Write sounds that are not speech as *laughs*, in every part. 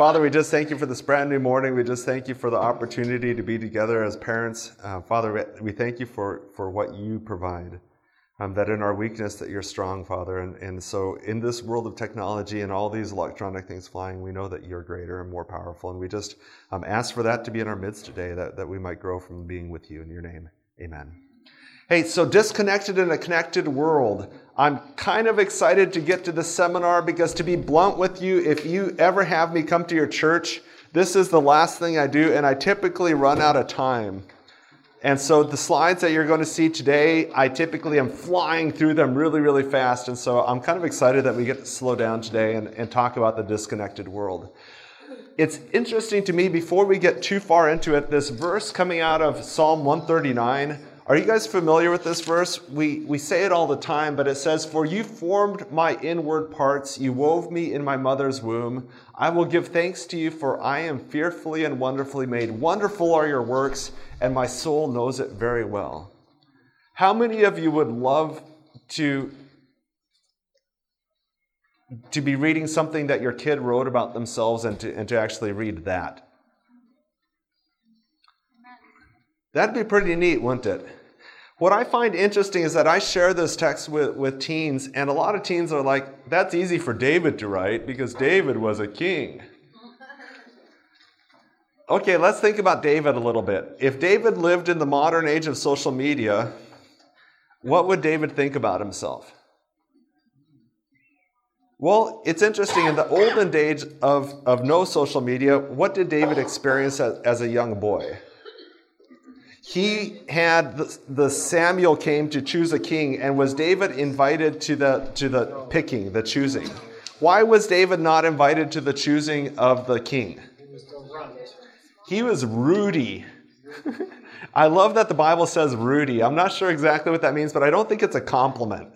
Father, we just thank you for this brand new morning. We just thank you for the opportunity to be together as parents. Uh, Father, we thank you for, for what you provide. Um, that in our weakness that you're strong, Father. And, and so in this world of technology and all these electronic things flying, we know that you're greater and more powerful. And we just um, ask for that to be in our midst today, that, that we might grow from being with you in your name. Amen. Hey, so disconnected in a connected world. I'm kind of excited to get to the seminar because, to be blunt with you, if you ever have me come to your church, this is the last thing I do, and I typically run out of time. And so, the slides that you're going to see today, I typically am flying through them really, really fast. And so, I'm kind of excited that we get to slow down today and, and talk about the disconnected world. It's interesting to me, before we get too far into it, this verse coming out of Psalm 139 are you guys familiar with this verse? We, we say it all the time, but it says, For you formed my inward parts, you wove me in my mother's womb. I will give thanks to you, for I am fearfully and wonderfully made. Wonderful are your works, and my soul knows it very well. How many of you would love to, to be reading something that your kid wrote about themselves and to, and to actually read that? That'd be pretty neat, wouldn't it? What I find interesting is that I share this text with, with teens, and a lot of teens are like, that's easy for David to write because David was a king. *laughs* Okay, let's think about David a little bit. If David lived in the modern age of social media, what would David think about himself? Well, it's interesting. In the olden days of, of no social media, what did David experience as, as a young boy? He had the, the, Samuel came to choose a king, and was David invited to the to the picking, the choosing? Why was David not invited to the choosing of the king? He was Rudy. *laughs* I love that the Bible says Rudy. I'm not sure exactly what that means, but I don't think it's a compliment.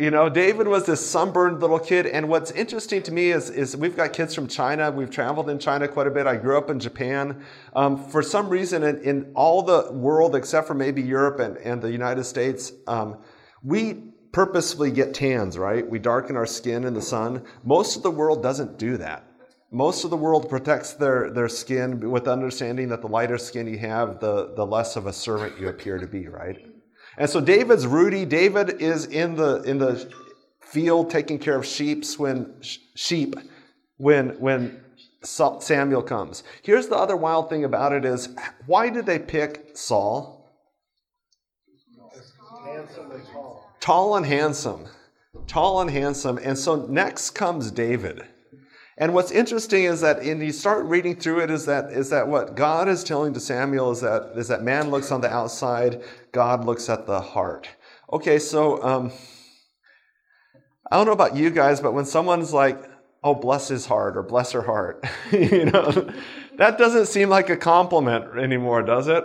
You know, David was this sunburned little kid. And what's interesting to me is, is we've got kids from China. We've traveled in China quite a bit. I grew up in Japan. Um, for some reason, in, in, all the world, except for maybe Europe and, and the United States, um, we purposefully get tans, right? We darken our skin in the sun. Most of the world doesn't do that. Most of the world protects their, their skin with understanding that the lighter skin you have, the, the less of a servant you appear to be, right? And so David's Rudy. David is in the in the field taking care of sheep when sheep when when Samuel comes. Here's the other wild thing about it is why did they pick Saul? Tall and handsome. Tall and handsome. And so next comes David. And what's interesting is that when you start reading through it is that is that what God is telling to Samuel is that is that man looks on the outside, God looks at the heart. Okay, so um, I don't know about you guys, but when someone's like, "Oh, bless his heart" or "Bless her heart," *laughs* you know, that doesn't seem like a compliment anymore, does it?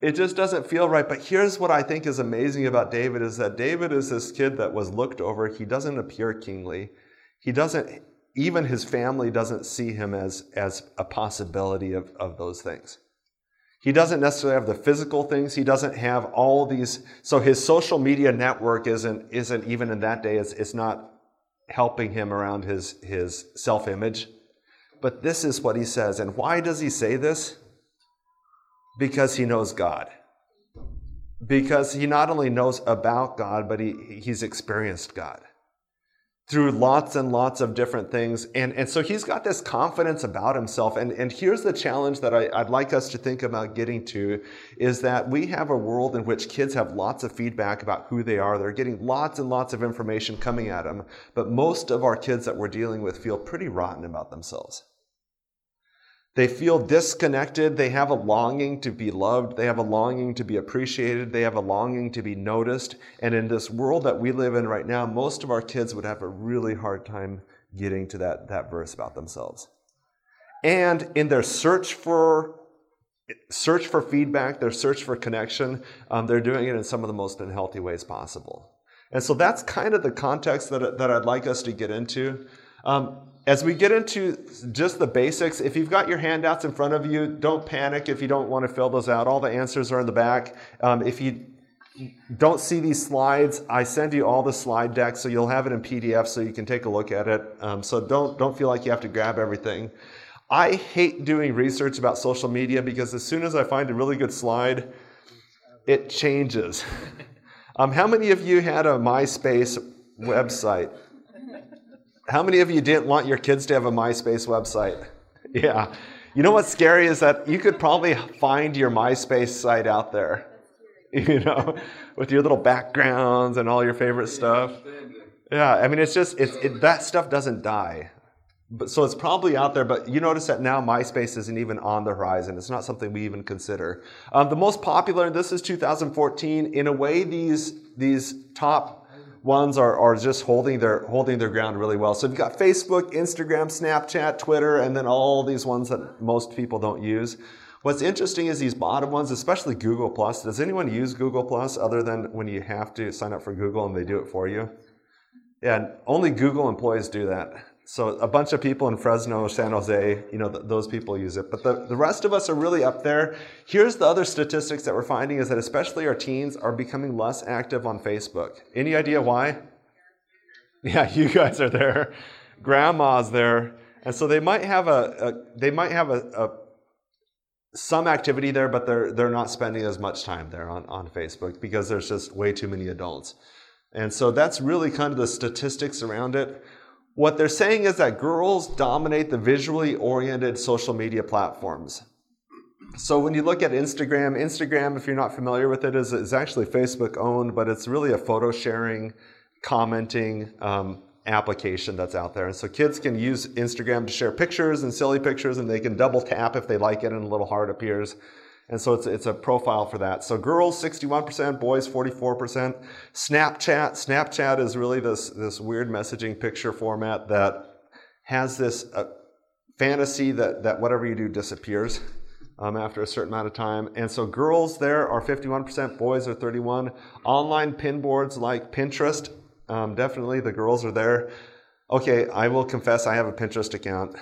It just doesn't feel right. But here's what I think is amazing about David is that David is this kid that was looked over. He doesn't appear kingly. He doesn't even his family doesn't see him as, as a possibility of, of those things. He doesn't necessarily have the physical things. He doesn't have all these. So his social media network isn't, isn't even in that day, it's, it's not helping him around his, his self image. But this is what he says. And why does he say this? Because he knows God. Because he not only knows about God, but he, he's experienced God through lots and lots of different things. And, and so he's got this confidence about himself. And, and here's the challenge that I, I'd like us to think about getting to is that we have a world in which kids have lots of feedback about who they are. They're getting lots and lots of information coming at them. But most of our kids that we're dealing with feel pretty rotten about themselves. They feel disconnected. They have a longing to be loved. They have a longing to be appreciated. They have a longing to be noticed. And in this world that we live in right now, most of our kids would have a really hard time getting to that, that verse about themselves. And in their search for search for feedback, their search for connection, um, they're doing it in some of the most unhealthy ways possible. And so that's kind of the context that, that I'd like us to get into. Um, as we get into just the basics, if you've got your handouts in front of you, don't panic if you don't want to fill those out. All the answers are in the back. Um, if you don't see these slides, I send you all the slide decks so you'll have it in PDF so you can take a look at it. Um, so don't don't feel like you have to grab everything. I hate doing research about social media because as soon as I find a really good slide, it changes. *laughs* um, how many of you had a MySpace website? How many of you didn't want your kids to have a MySpace website? *laughs* Yeah. You know what's scary is that you could probably find your MySpace site out there. *laughs* you know, with your little backgrounds and all your favorite stuff. Yeah, I mean, it's just it's it, that stuff doesn't die. But, so it's probably out there, but you notice that now MySpace isn't even on the horizon. It's not something we even consider. Um, the most popular, this is 2014. In a way, these these top ones are, are just holding their holding their ground really well. So you've got Facebook, Instagram, Snapchat, Twitter, and then all these ones that most people don't use. What's interesting is these bottom ones, especially Google Plus. Does anyone use Google Plus other than when you have to sign up for Google and they do it for you? Yeah, only Google employees do that. So a bunch of people in Fresno, San Jose, you know, th- those people use it. But the, the rest of us are really up there. Here's the other statistics that we're finding is that especially our teens are becoming less active on Facebook. Any idea why? Yeah, *laughs* you guys are there. Grandma's there. And so they might have a, a they might have a, a some activity there, but they're they're not spending as much time there on, on Facebook because there's just way too many adults. And so that's really kind of the statistics around it. What they're saying is that girls dominate the visually oriented social media platforms. So when you look at Instagram, Instagram, if you're not familiar with it, is, is actually Facebook owned, but it's really a photo sharing, commenting, um, application that's out there. And so kids can use Instagram to share pictures and silly pictures, and they can double tap if they like it, and a little heart appears. And so it's, it's a profile for that. So girls, 61%, boys, 44%. Snapchat, Snapchat is really this, this weird messaging picture format that has this uh, fantasy that, that whatever you do disappears um, after a certain amount of time. And so girls there are 51%, boys are 31. Online pin boards like Pinterest um, definitely, the girls are there. Okay, I will confess I have a Pinterest account.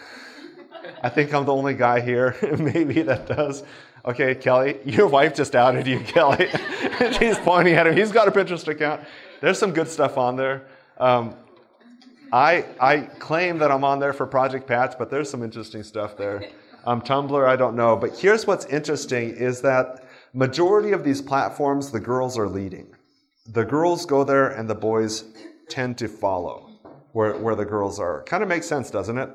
I think I'm the only guy here, *laughs* maybe that does. Okay, Kelly, your wife just outed you, *laughs* Kelly. *laughs* She's pointing at him. He's got a Pinterest account. There's some good stuff on there. Um, I, I claim that I'm on there for Project Patch, but there's some interesting stuff there. Um, Tumblr, I don't know. But here's what's interesting is that majority of these platforms, the girls are leading the girls go there and the boys tend to follow where, where the girls are. Kind of makes sense, doesn't it?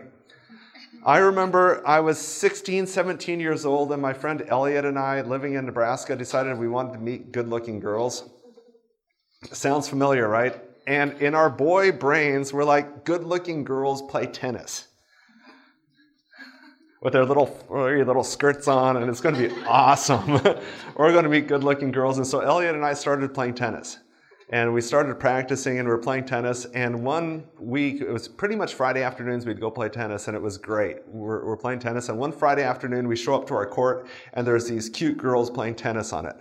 I remember I was 16, 17 years old, and my friend Elliot and I, living in Nebraska, decided we wanted to meet good looking girls. Sounds familiar, right? And in our boy brains, we're like, good looking girls play tennis with their little little skirts on, and it's going to be awesome. *laughs* we're going to meet good-looking girls, and so Elliot and I started playing tennis, and we started practicing, and we were playing tennis. And one week, it was pretty much Friday afternoons, we'd go play tennis, and it was great. We're, we're playing tennis, and one Friday afternoon, we show up to our court, and there's these cute girls playing tennis on it.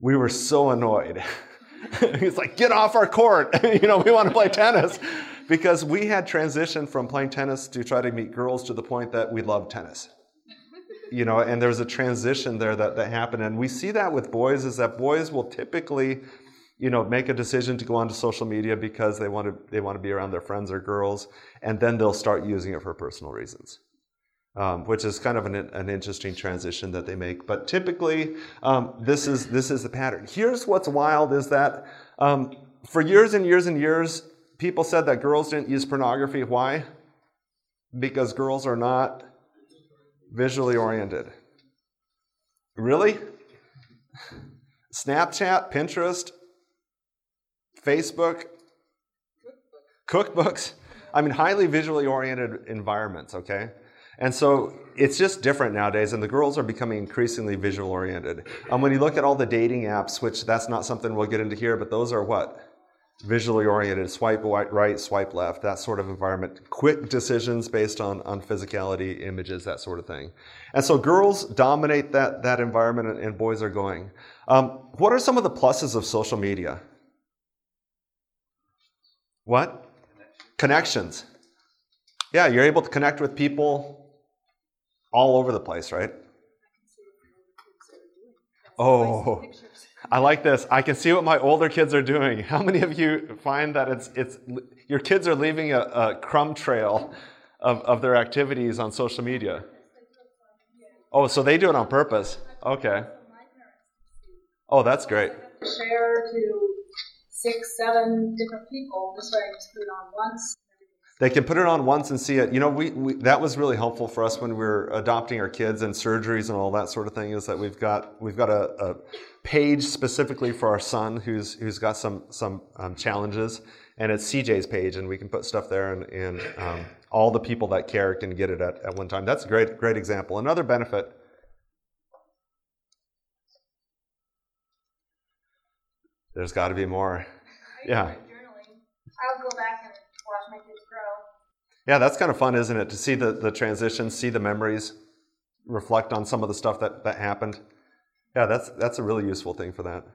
We were so annoyed. *laughs* He's like, "Get off our court! *laughs* you know, we want to play tennis." because we had transitioned from playing tennis to try to meet girls to the point that we love tennis. You know, and there's a transition there that, that happened. And we see that with boys is that boys will typically, you know, make a decision to go onto social media because they want to they want to be around their friends or girls, and then they'll start using it for personal reasons. Um, which is kind of an, an, interesting transition that they make. But typically, um, this is this is the pattern. Here's what's wild: is that um, for years and years and years, people said that girls didn't use pornography. Why? Because girls are not visually oriented. Really? Snapchat, Pinterest, Facebook, cookbooks. I mean, highly visually oriented environments, okay? And so it's just different nowadays, and the girls are becoming increasingly visual oriented. Um, when you look at all the dating apps, which that's not something we'll get into here, but those are what? visually oriented, swipe right, swipe left, that sort of environment. Quick decisions based on, on physicality, images, that sort of thing. And so girls dominate that, that environment and, and boys are going. Um, what are some of the pluses of social media? What? Connections. Yeah, you're able to connect with people all over the place, right? Oh, I oh. like this. I can see what my older kids are doing. *laughs* How many of you find that it's, it's your kids are leaving a, a crumb trail of, of their activities on social media? Oh, so they do it on purpose. Okay. Oh, that's great. Share to six, seven different people. This way I just put it on once. They can put it on once and see it. You know, we, we, that was really helpful for us when we were adopting our kids and surgeries and all that sort of thing. Is that we've got we've got a, a page specifically for our son who's who's got some some um, challenges, and it's CJ's page, and we can put stuff there, and, and um, all the people that care can get it at, at one time. That's a great great example. Another benefit. There's got to be more. Yeah. I'll go back and watch my kids grow. Yeah, that's kind of fun, isn't it? To see the, the transitions, see the memories, reflect on some of the stuff that, that happened. Yeah, that's that's a really useful thing for that.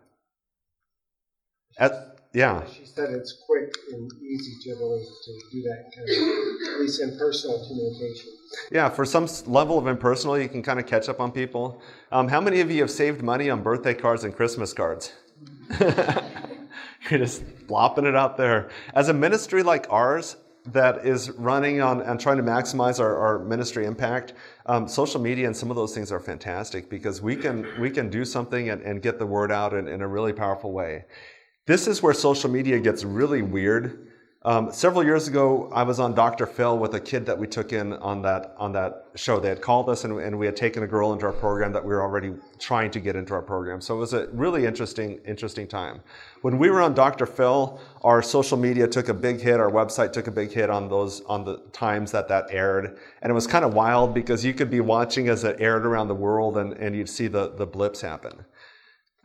At, yeah. She said it's quick and easy generally to do that kind of, at least impersonal communication. Yeah, for some level of impersonal, you can kind of catch up on people. Um, how many of you have saved money on birthday cards and Christmas cards? *laughs* You're just flopping it out there. As a ministry like ours, that is running on and trying to maximize our, our ministry impact, um, social media and some of those things are fantastic because we can we can do something and, and get the word out in, in a really powerful way. This is where social media gets really weird um, several years ago, I was on Dr. Phil with a kid that we took in on that on that show. They had called us, and, and, we had taken a girl into our program that we were already trying to get into our program. So it was a really interesting interesting time. When we were on Dr. Phil, our social media took a big hit. Our website took a big hit on those on the times that that aired, and it was kind of wild because you could be watching as it aired around the world, and, and you'd see the the blips happen.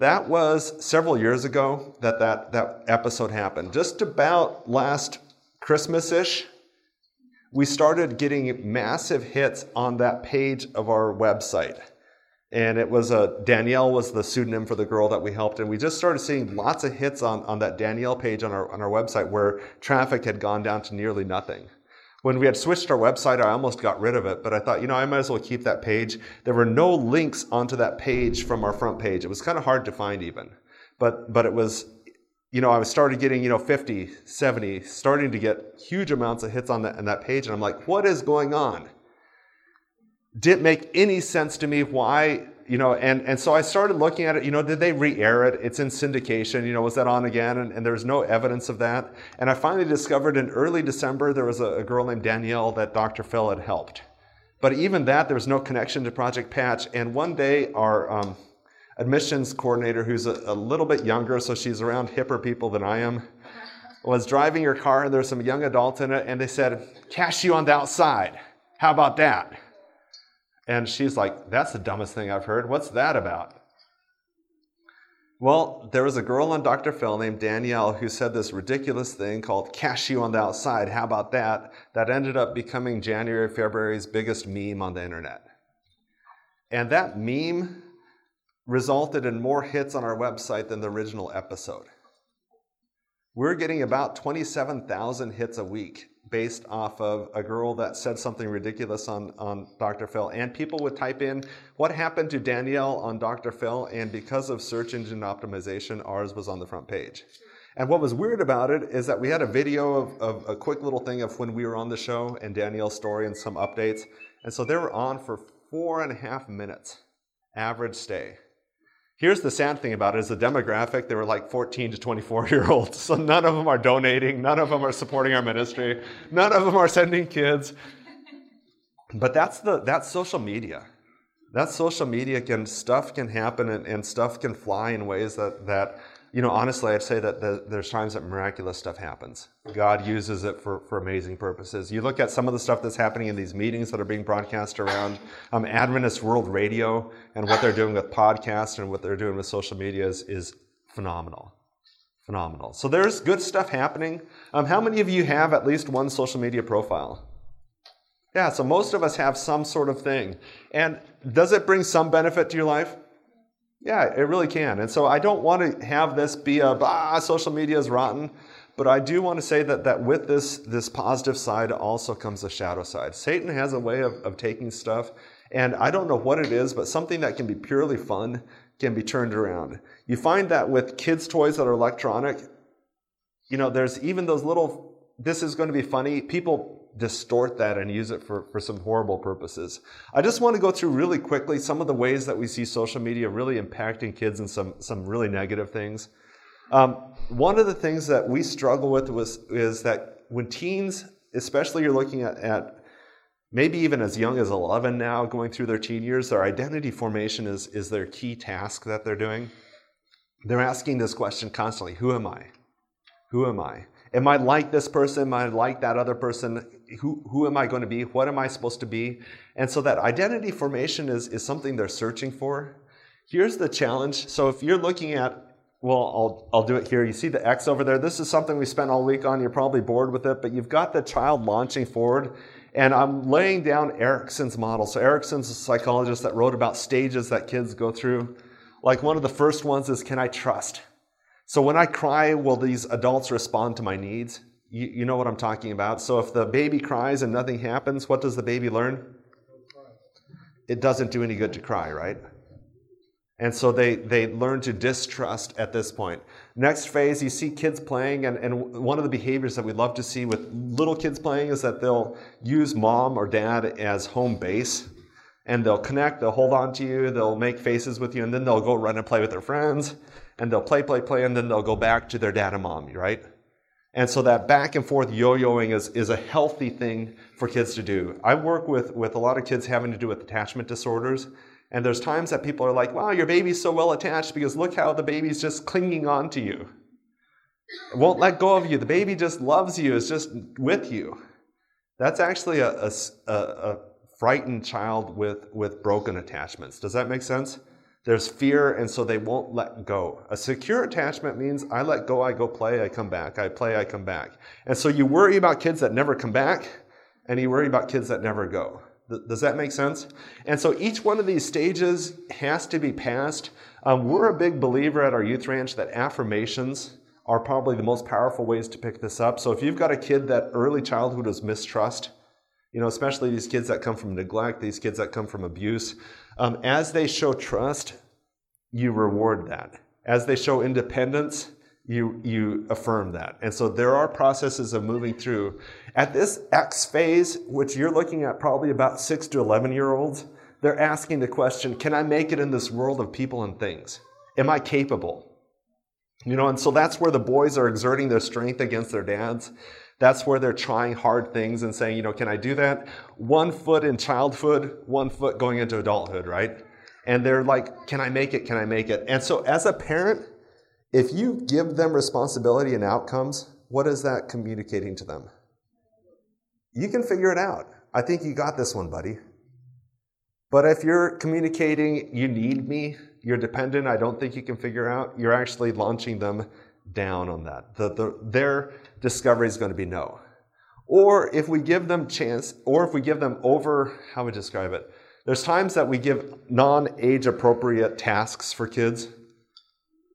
That was several years ago that that, that episode happened. Just about last Christmas ish, we started getting massive hits on that page of our website. And it was a Danielle was the pseudonym for the girl that we helped, and we just started seeing lots of hits on, on that Danielle page on our on our website where traffic had gone down to nearly nothing. When we had switched our website, I almost got rid of it, but I thought, you know, I might as well keep that page. There were no links onto that page from our front page. It was kind of hard to find even. But, but it was, you know, I was started getting, you know, 50, 70, starting to get huge amounts of hits on that, on that page. And I'm like, what is going on? Didn't make any sense to me why you know, and, and so I started looking at it, you know, did they re-air it? It's in syndication, you know, was that on again? And, and there's no evidence of that. And I finally discovered in early December, there was a, a girl named Danielle that Dr. Phil had helped. But even that, there was no connection to Project Patch. And one day, our um, admissions coordinator, who's a, a, little bit younger, so she's around hipper people than I am, was driving her car, and there were some young adults in it, and they said, cash you on the outside. How about that? And she's like, That's the dumbest thing I've heard. What's that about? Well, there was a girl on Dr. Phil named Danielle who said this ridiculous thing called cashew on the outside. How about that? That ended up becoming January, February's biggest meme on the internet. And that meme resulted in more hits on our website than the original episode. We're getting about 27,000 hits a week based off of a girl that said something ridiculous on, on Dr. Phil. And people would type in, What happened to Danielle on Dr. Phil? And because of search engine optimization, ours was on the front page. And what was weird about it is that we had a video of, of a quick little thing of when we were on the show and Danielle's story and some updates. And so they were on for four and a half minutes, average stay. Here's the sad thing about it is the demographic, they were like 14 to 24 year olds. *laughs* So none of them are donating, none of them are supporting our ministry, none of them are sending kids. But that's the that's social media. That's social media can stuff can happen and, and stuff can fly in ways that that you know, honestly, I'd say that the, there's times that miraculous stuff happens. God uses it for, for amazing purposes. You look at some of the stuff that's happening in these meetings that are being broadcast around um, Adventist World Radio and what they're doing with podcasts and what they're doing with social media is, is phenomenal. Phenomenal. So there's good stuff happening. Um, how many of you have at least one social media profile? Yeah, so most of us have some sort of thing. And does it bring some benefit to your life? Yeah, it really can. And so I don't want to have this be a, ah, social media is rotten. But I do want to say that, that with this, this positive side also comes a shadow side. Satan has a way of, of taking stuff, and I don't know what it is, but something that can be purely fun can be turned around. You find that with kids' toys that are electronic, you know, there's even those little, this is going to be funny. People distort that and use it for, for some horrible purposes. I just want to go through really quickly some of the ways that we see social media really impacting kids and some, some really negative things. Um, one of the things that we struggle with was, is that when teens, especially you're looking at, at maybe even as young as 11 now, going through their teen years, their identity formation is, is their key task that they're doing. They're asking this question constantly Who am I? Who am I? Am I like this person? Am I like that other person? Who, who am I going to be? What am I supposed to be? And so that identity formation is, is something they're searching for. Here's the challenge. So if you're looking at well, I'll, I'll do it here. You see the X over there? This is something we spent all week on. You're probably bored with it, but you've got the child launching forward. And I'm laying down Erikson's model. So, Erikson's a psychologist that wrote about stages that kids go through. Like one of the first ones is Can I trust? So, when I cry, will these adults respond to my needs? You, you know what I'm talking about. So, if the baby cries and nothing happens, what does the baby learn? It doesn't do any good to cry, right? And so they, they learn to distrust at this point. Next phase, you see kids playing, and, and one of the behaviors that we love to see with little kids playing is that they'll use mom or dad as home base. And they'll connect, they'll hold on to you, they'll make faces with you, and then they'll go run and play with their friends. And they'll play, play, play, and then they'll go back to their dad and mom, right? And so that back and forth yo-yoing is, is a healthy thing for kids to do. I work with, with a lot of kids having to do with attachment disorders. And there's times that people are like, wow, your baby's so well attached because look how the baby's just clinging on to you. It won't let go of you. The baby just loves you, is just with you. That's actually a, a, a, frightened child with, with broken attachments. Does that make sense? There's fear, and so they won't let go. A secure attachment means I let go, I go play, I come back. I play, I come back. And so you worry about kids that never come back, and you worry about kids that never go. Does that make sense? And so each one of these stages has to be passed. Um, we're a big believer at our youth ranch that affirmations are probably the most powerful ways to pick this up. So if you've got a kid that early childhood is mistrust, you know, especially these kids that come from neglect, these kids that come from abuse, um, as they show trust, you reward that. As they show independence, you, you affirm that. And so there are processes of moving through. At this X phase, which you're looking at probably about six to 11 year olds, they're asking the question Can I make it in this world of people and things? Am I capable? You know, and so that's where the boys are exerting their strength against their dads. That's where they're trying hard things and saying, you know, can I do that? One foot in childhood, one foot going into adulthood, right? And they're like, can I make it? Can I make it? And so as a parent, if you give them responsibility and outcomes, what is that communicating to them? You can figure it out. I think you got this one, buddy. But if you're communicating, you need me, you're dependent, I don't think you can figure out, you're actually launching them down on that. The, the, their discovery is going to be no. Or if we give them chance, or if we give them over, how would describe it? There's times that we give non age appropriate tasks for kids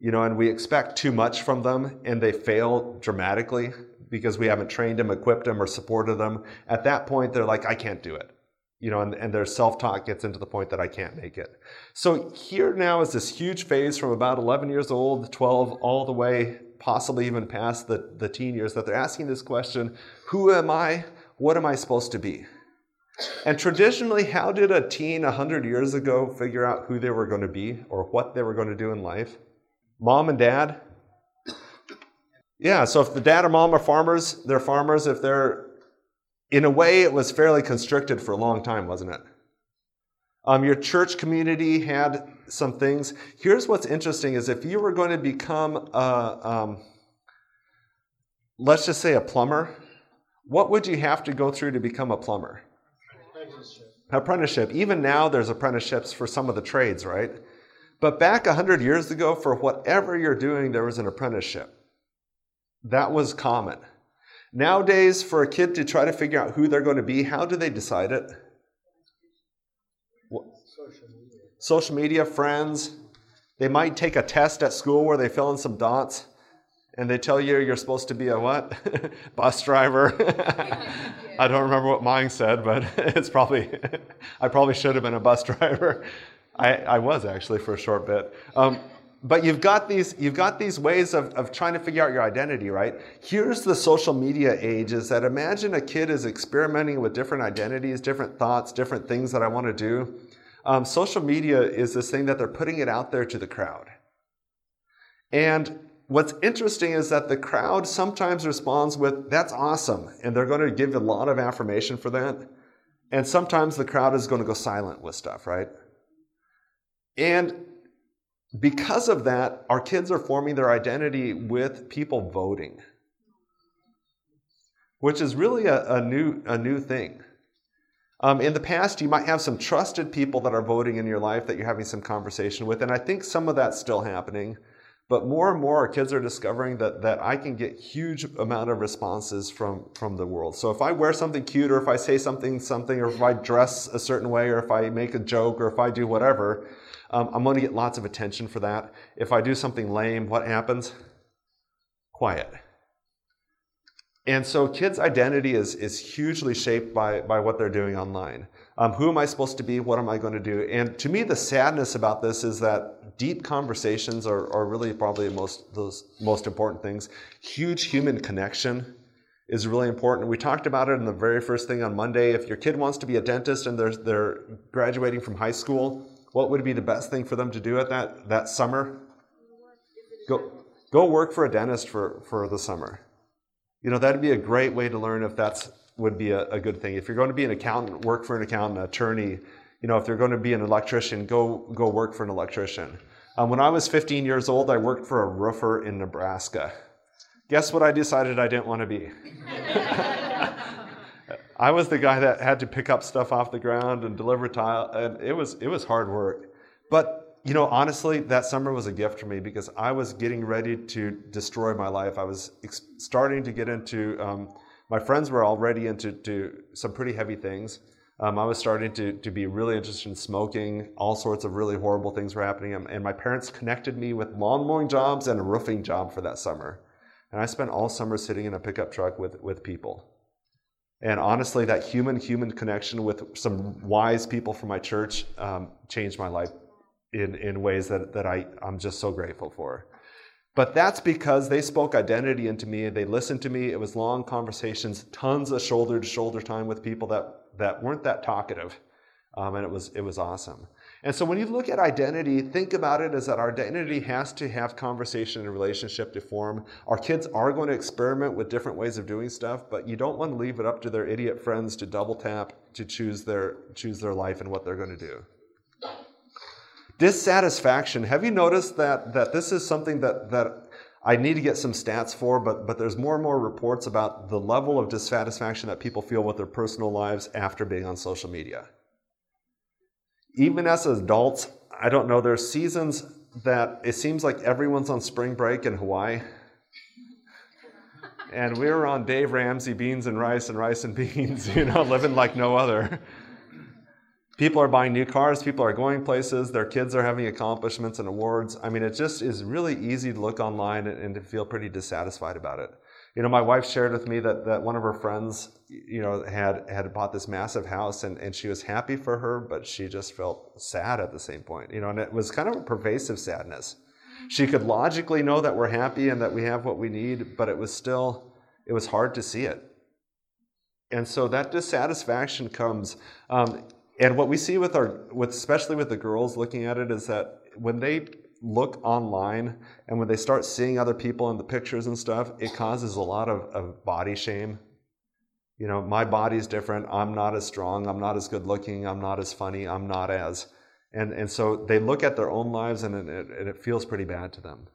you know, and we expect too much from them and they fail dramatically because we haven't trained them, equipped them, or supported them. At that point, they're like, I can't do it. You know, and, and their self talk gets into the point that I can't make it. So here now is this huge phase from about 11 years old, 12, all the way possibly even past the, the teen years that they're asking this question Who am I? What am I supposed to be? And traditionally, how did a teen 100 years ago figure out who they were going to be or what they were going to do in life? Mom and dad? Yeah, so if the dad or mom are farmers, they're farmers. If they're, in a way, it was fairly constricted for a long time, wasn't it? Um, your church community had some things. Here's what's interesting: is if you were going to become, a, um, let's just say, a plumber, what would you have to go through to become a plumber? Apprenticeship. Apprenticeship. Even now, there's apprenticeships for some of the trades, right? But back 100 years ago, for whatever you're doing, there was an apprenticeship. That was common. Nowadays, for a kid to try to figure out who they're going to be, how do they decide it? Social media. Social media, friends. They might take a test at school where they fill in some dots and they tell you you're supposed to be a what? *laughs* Bus driver. *laughs* I don't remember what mine said, but *laughs* it's probably, I probably should have been a bus driver. I, I was actually for a short bit. Um, but you've got these you've got these ways of, of trying to figure out your identity right here's the social media age is that imagine a kid is experimenting with different identities different thoughts different things that i want to do um, social media is this thing that they're putting it out there to the crowd. And what's interesting is that the crowd sometimes responds with that's awesome and they're going to give a lot of affirmation for that. And sometimes the crowd is going to go silent with stuff right? And because of that, our kids are forming their identity with people voting, which is really a, a new, a new thing. Um, in the past, you might have some trusted people that are voting in your life that you're having some conversation with, and I think some of that's still happening. But more and more, our kids are discovering that, that I can get huge amount of responses from, from the world. So if I wear something cute, or if I say something, something, or if I dress a certain way, or if I make a joke, or if I do whatever, um, I'm going to get lots of attention for that. If I do something lame, what happens? Quiet. And so kids' identity is, is hugely shaped by, by what they're doing online. Um, who am I supposed to be? What am I going to do? And to me, the sadness about this is that deep conversations are, are really probably most, those most important things. Huge human connection is really important. We talked about it in the very first thing on Monday. If your kid wants to be a dentist and they're, they're graduating from high school, what would be the best thing for them to do at that, that summer? Go, go work for a dentist for, for the summer. You know, that'd be a great way to learn if that's would be a, a good thing. If you're going to be an accountant, work for an accountant, an attorney. You know, if you're going to be an electrician, go go work for an electrician. Um, when I was 15 years old, I worked for a roofer in Nebraska. Guess what I decided I didn't want to be? *laughs* I was the guy that had to pick up stuff off the ground and deliver tile, and it was it was hard work. But you know, honestly, that summer was a gift for me because I was getting ready to destroy my life. I was ex- starting to get into. Um, my friends were already into some pretty heavy things. Um, I was starting to, to be really interested in smoking. All sorts of really horrible things were happening. And my parents connected me with lawn mowing jobs and a roofing job for that summer. And I spent all summer sitting in a pickup truck with, with people. And honestly, that human human connection with some wise people from my church um, changed my life in, in ways that, that I, I'm just so grateful for. But that's because they spoke identity into me. They listened to me. It was long conversations, tons of shoulder to shoulder time with people that, that weren't that talkative. Um, and it was, it was awesome. And so when you look at identity, think about it as that our identity has to have conversation and relationship to form. Our kids are going to experiment with different ways of doing stuff, but you don't want to leave it up to their idiot friends to double tap to choose their choose their life and what they're going to do. Dissatisfaction. Have you noticed that that this is something that that I need to get some stats for, but but there's more and more reports about the level of dissatisfaction that people feel with their personal lives after being on social media even as adults, I don't know, there's seasons that it seems like everyone's on spring break in Hawaii. And we were on Dave Ramsey beans and rice and rice and beans, *laughs* you know, living like no other. People are buying new cars, people are going places, their kids are having accomplishments and awards. I mean, it just is really easy to look online and, to feel pretty dissatisfied about it. You know, my wife shared with me that, that one of her friends, you know, had, had bought this massive house and, and she was happy for her, but she just felt sad at the same point, you know, and it was kind of a pervasive sadness. She could logically know that we're happy and that we have what we need, but it was still, it was hard to see it. And so that dissatisfaction comes, um, and what we see with our, with especially with the girls looking at it, is that when they look online and when they start seeing other people in the pictures and stuff, it causes a lot of, of body shame. You know, my body's different. I'm not as strong. I'm not as good looking. I'm not as funny. I'm not as. And, and so they look at their own lives and it, and it feels pretty bad to them.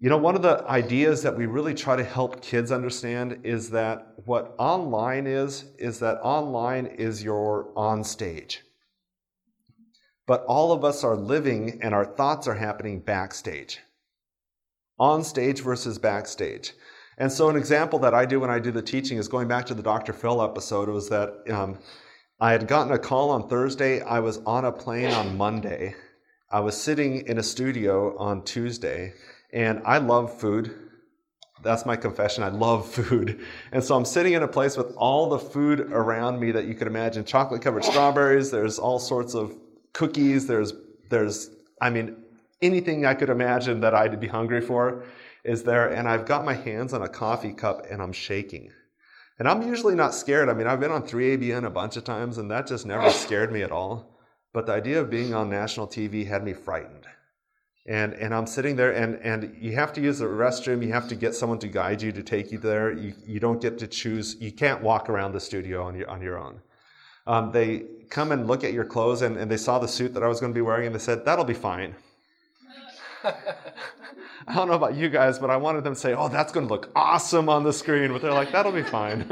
You know, one of the ideas that we really try to help kids understand is that what online is, is that online is your on stage but all of us are living and our thoughts are happening backstage. On stage versus backstage. And so, an example that I do when I do the teaching is going back to the Dr. Phil episode, was that um, I had gotten a call on Thursday. I was on a plane on Monday. I was sitting in a studio on Tuesday, and I love food. That's my confession. I love *laughs* food. And so I'm sitting in a place with all the food around me that you could imagine chocolate covered strawberries. There's all sorts of cookies. There's there's I mean anything I could imagine that I'd be hungry for is there. And I've got my hands on a coffee cup and I'm shaking. And I'm usually not scared. I mean, I've been on 3ABN a bunch of times and that just never scared me at all. But the idea of being on national TV had me frightened. And, and I'm sitting there, and, and you have to use the restroom. You have to get someone to guide you to take you there. You, you don't get to choose. You can't walk around the studio on your, on your own. Um, they come and look at your clothes, and, and they saw the suit that I was going to be wearing, and they said, That'll be fine. *laughs* I don't know about you guys, but I wanted them to say, "Oh, that's going to look awesome on the screen," but they're like, "That'll be fine."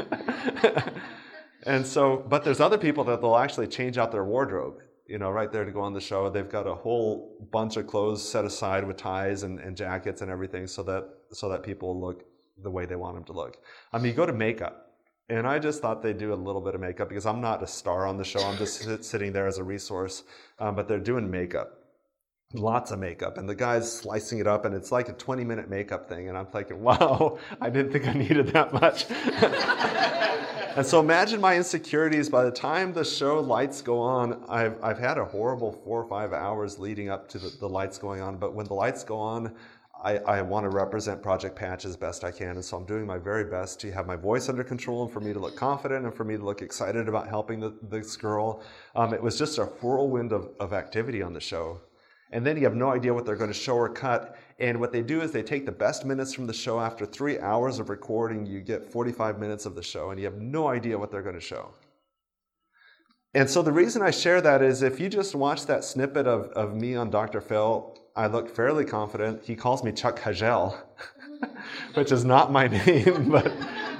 *laughs* and so, but there's other people that they'll actually change out their wardrobe, you know, right there to go on the show. They've got a whole bunch of clothes set aside with ties and, and jackets and everything, so that so that people look the way they want them to look. I mean, you go to makeup. And I just thought they'd do a little bit of makeup because I'm not a star on the show. I'm just sitting there as a resource. Um, but they're doing makeup lots of makeup and the guy's slicing it up and it's like a 20 minute makeup thing and i'm thinking *laughs* wow i didn't think i needed that much *laughs* and so imagine my insecurities by the time the show lights go on i've, I've had a horrible four or five hours leading up to the, the lights going on but when the lights go on I, I want to represent Project Patch as best I can, and so I'm doing my very best to have my voice under control and for me to look confident and for me to look excited about helping the, this girl. Um, it was just a whirlwind of, of activity on the show. And then you have no idea what they're going to show or cut. And what they do is they take the best minutes from the show. After three hours of recording, you get 45 minutes of the show, and you have no idea what they're going to show. And so the reason I share that is if you just watch that snippet of, of me on Dr. Phil, I look fairly confident. He calls me Chuck Hagel, *laughs* which is not my *laughs* name, but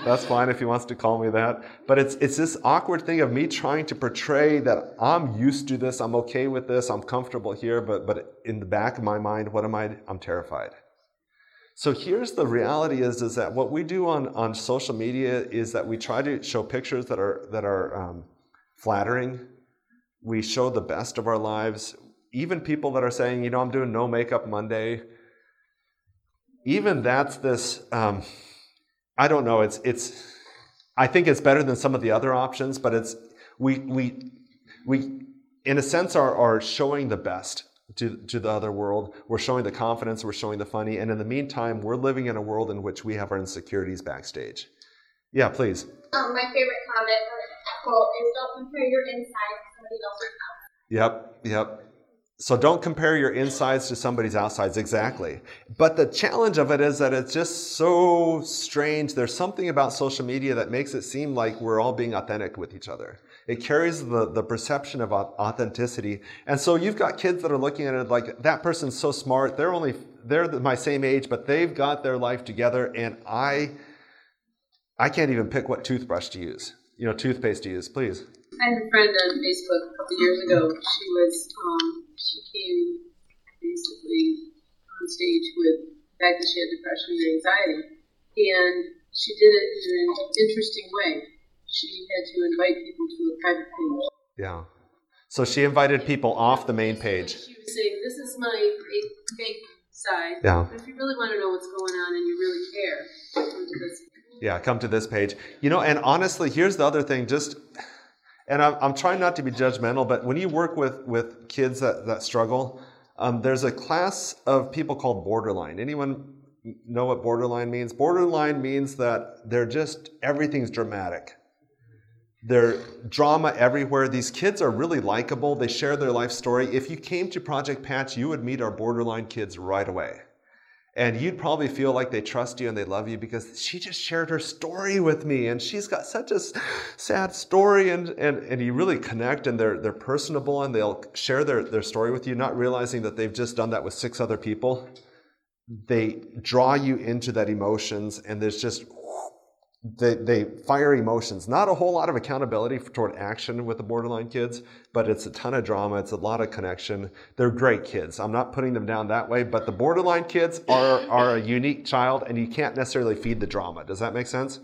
that's fine if he wants to call me that. But it's, it's this awkward thing of me trying to portray that I'm used to this, I'm okay with this, I'm comfortable here, but, but in the back of my mind, what am I? I'm terrified. So here's the reality is, is that what we do on, on social media is that we try to show pictures that are, that are um, flattering. We show the best of our lives. Even people that are saying, you know, I'm doing no makeup Monday, even that's this um, I don't know. It's it's. I think it's better than some of the other options, but it's we we we in a sense are are showing the best to to the other world. We're showing the confidence. We're showing the funny, and in the meantime, we're living in a world in which we have our insecurities backstage. Yeah, please. Um, my favorite comment quote is "Don't compare your inside to somebody else's outside." Yep, yep. So don't compare your insides to somebody's outsides, exactly. But the challenge of it is that it's just so strange. There's something about social media that makes it seem like we're all being authentic with each other. It carries the, the perception of authenticity. And so you've got kids that are looking at it like, that person's so smart. They're only, they're my same age, but they've got their life together. And I, I can't even pick what toothbrush to use, you know, toothpaste to use, please. I had a friend on Facebook a couple years ago. She was, um, she came basically on stage with the fact that she had depression and anxiety. And she did it in an interesting way. She had to invite people to a private page. Yeah. So she invited people off the main page. She was saying, This is my fake side. Yeah. But if you really want to know what's going on and you really care, come to this yeah, come to this page. You know, and honestly, here's the other thing. Just and I'm, I'm trying not to be judgmental, but when you work with, with kids that, that struggle, um, there's a class of people called borderline. Anyone know what borderline means? Borderline means that they're just, everything's dramatic. They're drama everywhere. These kids are really likable. They share their life story. If you came to Project Patch, you would meet our borderline kids right away. And you'd probably feel like they trust you and they love you because she just shared her story with me. And she's got such a sad story. And, and, and you really connect and they're, they're personable and they'll share their, their story with you, not realizing that they've just done that with six other people. They draw you into that emotions and there's just they, they fire emotions. Not a whole lot of accountability for, toward action with the borderline kids, but it's a ton of drama. It's a lot of connection. They're great kids. I'm not putting them down that way, but the borderline kids are, are a unique child and you can't necessarily feed the drama. Does that make sense?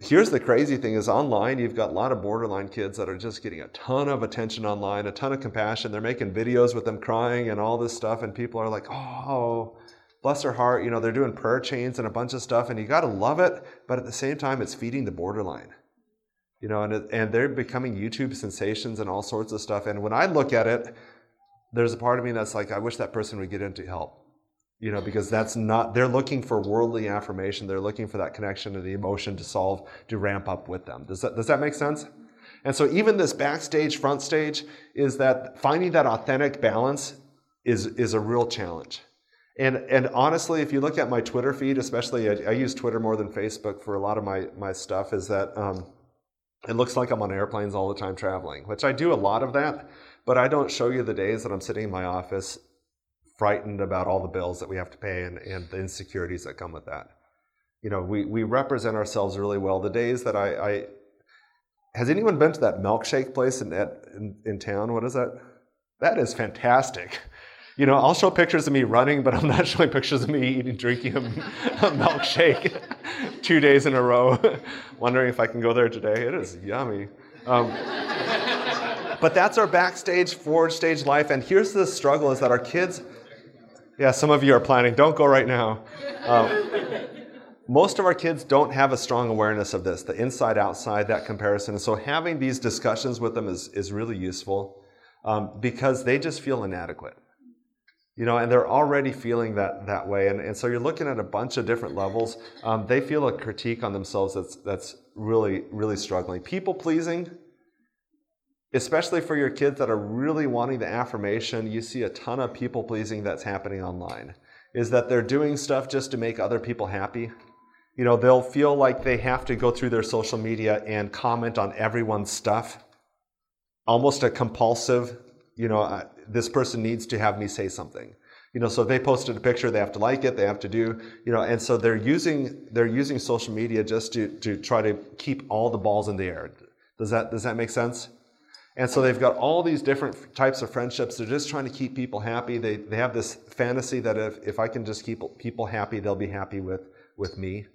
Here's the crazy thing is online, you've got a lot of borderline kids that are just getting a ton of attention online, a ton of compassion. They're making videos with them crying and all this stuff, and people are like, oh, bless her heart, you know, they're doing prayer chains and a bunch of stuff, and you got to love it, but at the same time, it's feeding the borderline. You know, and, and they're becoming YouTube sensations and all sorts of stuff. And when I look at it, there's a part of me that's like, I wish that person would get into help. You know, because that's not, they're looking for worldly affirmation. They're looking for that connection and the emotion to solve, to ramp up with them. Does that, does that make sense? And so even this backstage, front stage is that finding that authentic balance is, is a real challenge. And, and honestly, if you look at my Twitter feed, especially I, I use Twitter more than Facebook for a lot of my, my stuff, is that um, it looks like I'm on airplanes all the time traveling, which I do a lot of that, but I don't show you the days that I'm sitting in my office frightened about all the bills that we have to pay and, and the insecurities that come with that. You know, we, we represent ourselves really well. The days that I, I has anyone been to that milkshake place in, in, in town? What is that? That is fantastic. *laughs* You know, I'll show pictures of me running, but I'm not *laughs* showing pictures of me eating, drinking a, *laughs* a milkshake *laughs* two days in a row, wondering if I can go there today. It is yummy. Um, but that's our backstage, forward stage life. And here's the struggle is that our kids, yeah, some of you are planning, don't go right now. Um, most of our kids don't have a strong awareness of this, the inside outside, that comparison. And so having these discussions with them is, is really useful um, because they just feel inadequate you know, and they're already feeling that that way. And, and so you're looking at a bunch of different levels. Um, they feel a critique on themselves that's that's really really struggling. People pleasing, especially for your kids that are really wanting the affirmation. You see a ton of people pleasing that's happening online. Is that they're doing stuff just to make other people happy. You know, they'll feel like they have to go through their social media and comment on everyone's stuff. Almost a compulsive, you know, uh, this person needs to have me say something. You know, so if they posted a picture, they have to like it, they have to do, you know, and so they're using they're using social media just to to try to keep all the balls in the air. Does that does that make sense? And so they've got all these different types of friendships. They're just trying to keep people happy. They, they have this fantasy that if, if I can just keep people happy, they'll be happy with, with me.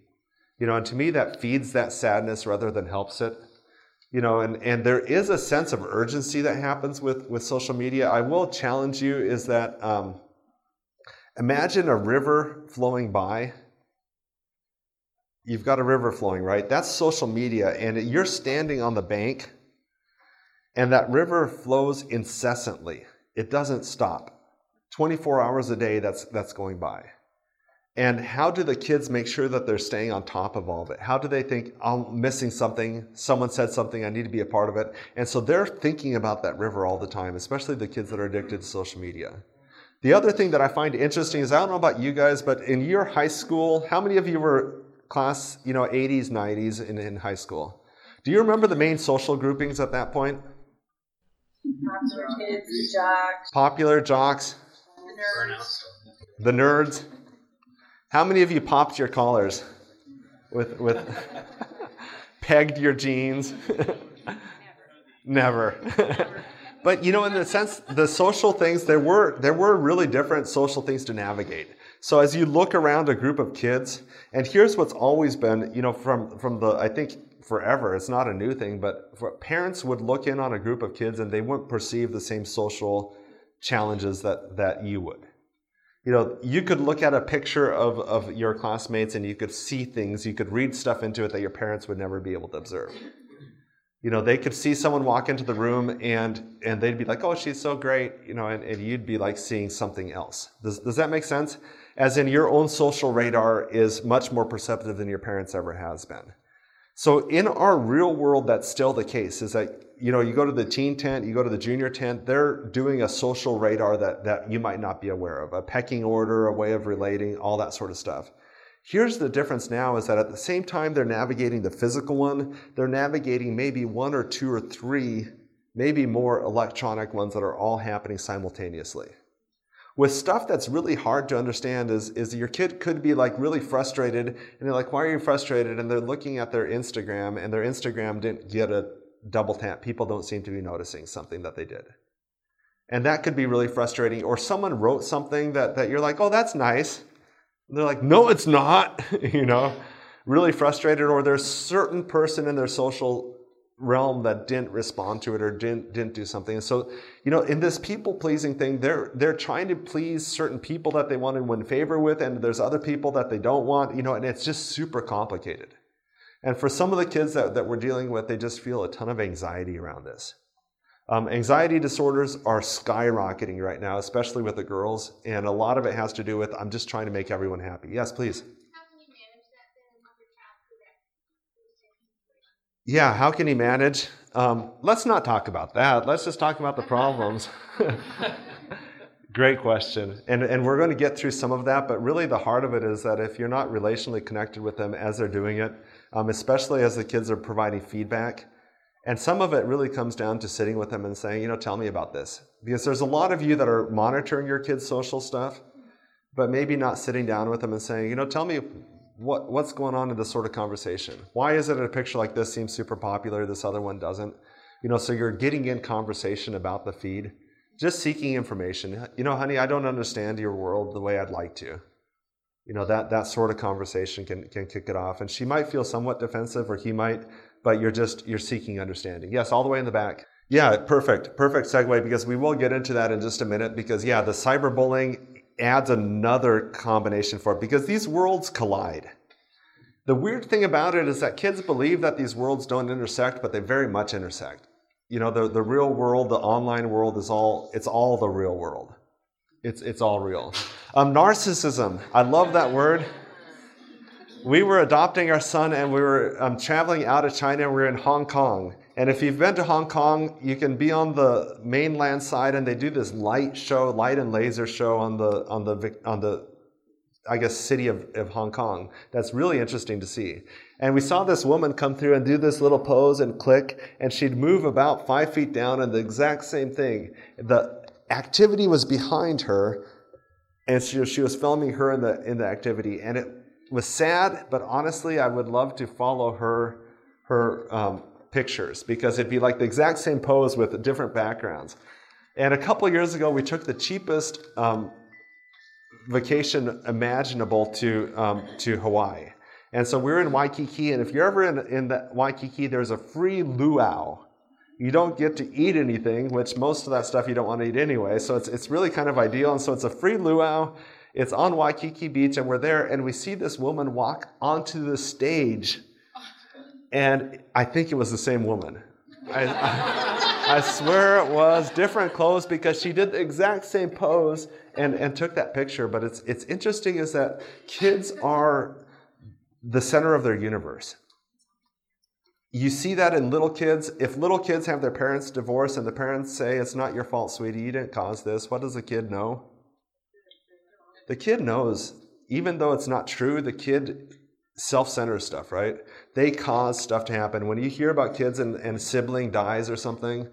You know, and to me, that feeds that sadness rather than helps it you know and, and there is a sense of urgency that happens with, with social media. I will challenge you is that um, imagine a river flowing by. You've got a river flowing right? That's social media and you're standing on the bank and that river flows incessantly. It doesn't stop. 24 hours a day that's that's going by and how do the kids make sure that they're staying on top of all of it? How do they think, I'm missing something, someone said something, I need to be a part of it? And so they're thinking about that river all the time, especially the kids that are addicted to social media. The other thing that I find interesting is I don't know about you guys, but in your high school, how many of you were class, you know, 80s, 90s in, in high school? Do you remember the main social groupings at that point? Popular kids, jocks, Popular jocks, the nerds. the nerds. How many of you popped your collars with with *laughs* pegged your jeans? Never. *laughs* but you know, in the sense, the social things there were there were really different social things to navigate. So as you look around a group of kids, and here's what's always been, you know, from from the I think forever, it's not a new thing, but parents would look in on a group of kids and they wouldn't perceive the same social challenges that that you would you know, you could look at a picture of, of your classmates and you could see things, you could read stuff into it that your parents would never be able to observe. You know, they could see someone walk into the room and and they'd be like, oh, she's so great, you know, and, and you'd be like seeing something else. Does, does that make sense? As in your own social radar is much more perceptive than your parents ever has been. So in our real world, that's still the case, is that you know, you go to the teen tent, you go to the junior tent, they're doing a social radar that, that you might not be aware of, a pecking order, a way of relating, all that sort of stuff. Here's the difference now is that at the same time they're navigating the physical one, they're navigating maybe one or two or three, maybe more electronic ones that are all happening simultaneously. With stuff that's really hard to understand is, is your kid could be like really frustrated and they're like, why are you frustrated? And they're looking at their Instagram and their Instagram didn't get a double tap, people don't seem to be noticing something that they did. And that could be really frustrating. Or someone wrote something that, that you're like, oh, that's nice. And they're like, no, it's not, *laughs* you know, really frustrated. Or there's certain person in their social realm that didn't respond to it or didn't, didn't do something. And so, you know, in this people pleasing thing, they're, they're trying to please certain people that they want to win favor with. And there's other people that they don't want, you know, and it's just super complicated. And for some of the kids that, that we're dealing with, they just feel a ton of anxiety around this. Um, anxiety disorders are skyrocketing right now, especially with the girls, and a lot of it has to do with I'm just trying to make everyone happy. Yes, please. How can you manage that then and help your child through that? Yeah, how can he manage? Um, let's not talk about that. Let's just talk about the *laughs* problems. *laughs* Great question. And, and we're going to get through some of that, but really the heart of it is that if you're not relationally connected with them as they're doing it, um, especially as the kids are providing feedback, and some of it really comes down to sitting with them and saying, you know, tell me about this. Because there's a lot of you that are monitoring your kids' social stuff, but maybe not sitting down with them and saying, you know, tell me what, what's going on in this sort of conversation. Why is it a picture like this seems super popular, this other one doesn't? You know, so you're getting in conversation about the feed just seeking information. You know, honey, I don't understand your world the way I'd like to. You know, that, that sort of conversation can, can kick it off. And she might feel somewhat defensive, or he might, but you're just, you're seeking understanding. Yes, all the way in the back. Yeah, perfect. Perfect segue because we will get into that in just a minute because, yeah, the cyberbullying adds another combination for it because these worlds collide. The weird thing about it is that kids believe that these worlds don't intersect, but they very much intersect you know the, the real world the online world is all it's all the real world. It's, it's all real. Um, narcissism. I love that word. We were adopting our son and we were um, traveling out of china. Were in hong kong. And if you've been to hong kong you can be on the mainland side and they do this light show light and laser show on the on the on the I guess, city of, of Hong Kong. That's really interesting to see. And we saw this woman come through and do this little pose and click, and she'd move about five feet down, and the exact same thing. The activity was behind her, and she, she was filming her in the, in the activity. And it was sad, but honestly, I would love to follow her, her um, pictures because it'd be like the exact same pose with different backgrounds. And a couple years ago, we took the cheapest um, vacation imaginable to, um, to Hawaii. And so we're in Waikiki, and if you're ever in, in the Waikiki, there's a free luau. You don't get to eat anything, which most of that stuff you don't want to eat anyway. So it's, it's really kind of ideal. And so it's a free luau. It's on Waikiki Beach, and we're there, and we see this woman walk onto the stage. And I think it was the same woman. I, I, I swear it was different clothes because she did the exact same pose and, and took that picture. But it's, it's interesting is that kids are the center of their universe. You see that in little kids. If little kids have their parents divorce and the parents say, It's not your fault, sweetie, you didn't cause this, what does the kid know? The kid knows, even though it's not true, the kid self centered stuff, right? They cause stuff to happen. When you hear about kids and, and sibling dies or something,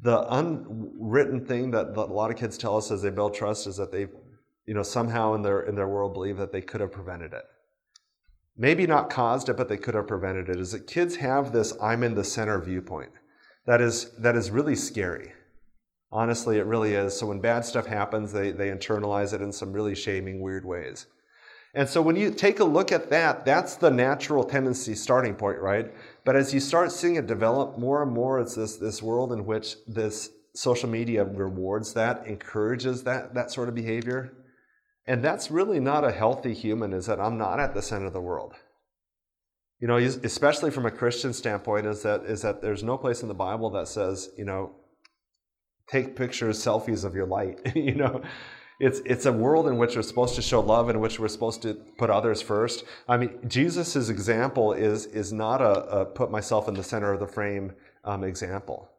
the unwritten thing that, that a lot of kids tell us as they build trust is that they, you know, somehow in their in their world believe that they could have prevented it maybe not caused it, but they could have prevented it, is that kids have this I'm in the center viewpoint. That is, that is really scary. Honestly, it really is. So when bad stuff happens, they, they internalize it in some really shaming, weird ways. And so when you take a look at that, that's the natural tendency starting point, right? But as you start seeing it develop more and more, it's this, this world in which this social media rewards that, encourages that, that sort of behavior. And that's really not a healthy human, is that I'm not at the center of the world. You know, especially from a Christian standpoint, is that is that there's no place in the Bible that says, you know, take pictures, selfies of your light. *laughs* you know, it's it's a world in which we're supposed to show love, in which we're supposed to put others first. I mean, Jesus's example is is not a, a put myself in the center of the frame um, example.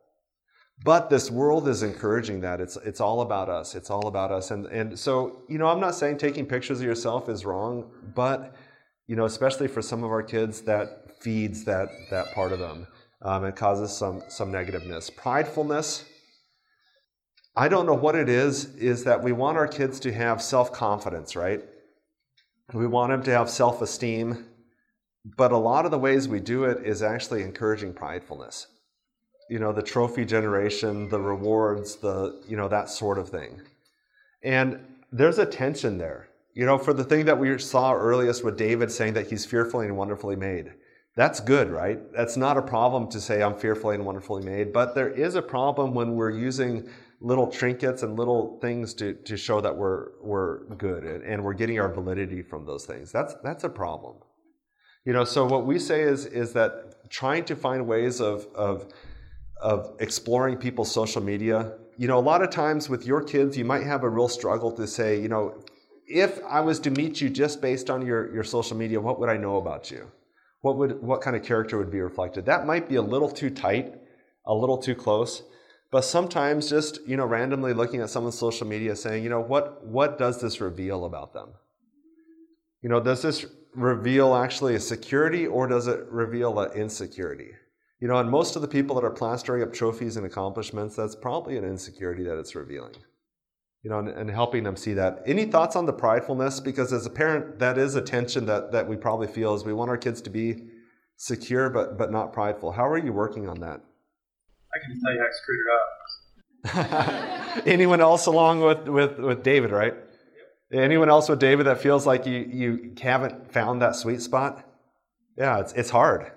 But this world is encouraging that. It's, it's all about us. It's all about us. And, and so, you know, I'm not saying taking pictures of yourself is wrong, but, you know, especially for some of our kids, that feeds that, that part of them. Um, it causes some, some negativeness. Pridefulness, I don't know what it is, is that we want our kids to have self confidence, right? We want them to have self esteem. But a lot of the ways we do it is actually encouraging pridefulness you know, the trophy generation, the rewards, the, you know, that sort of thing. And there's a tension there. You know, for the thing that we saw earliest with David saying that he's fearfully and wonderfully made. That's good, right? That's not a problem to say I'm fearfully and wonderfully made, but there is a problem when we're using little trinkets and little things to, to show that we're, we're good and we're getting our validity from those things. That's, that's a problem. You know, so what we say is is that trying to find ways of of of exploring people's social media. You know, a lot of times with your kids, you might have a real struggle to say, you know, if I was to meet you just based on your, your social media, what would I know about you? What would what kind of character would be reflected? That might be a little too tight, a little too close. But sometimes just, you know, randomly looking at someone's social media saying, you know, what what does this reveal about them? You know, does this reveal actually a security or does it reveal an insecurity? You know, and most of the people that are plastering up trophies and accomplishments, that's probably an insecurity that it's revealing you know, and, and, helping them see that. Any thoughts on the pridefulness? Because as a parent, that is a tension that, that we probably feel is we want our kids to be secure but, but not prideful. How are you working on that? I can tell you I screwed it up. *laughs* Anyone else along with, with, with David, right? Yep. Anyone else with David that feels like you, you haven't found that sweet spot? Yeah, it's, it's hard.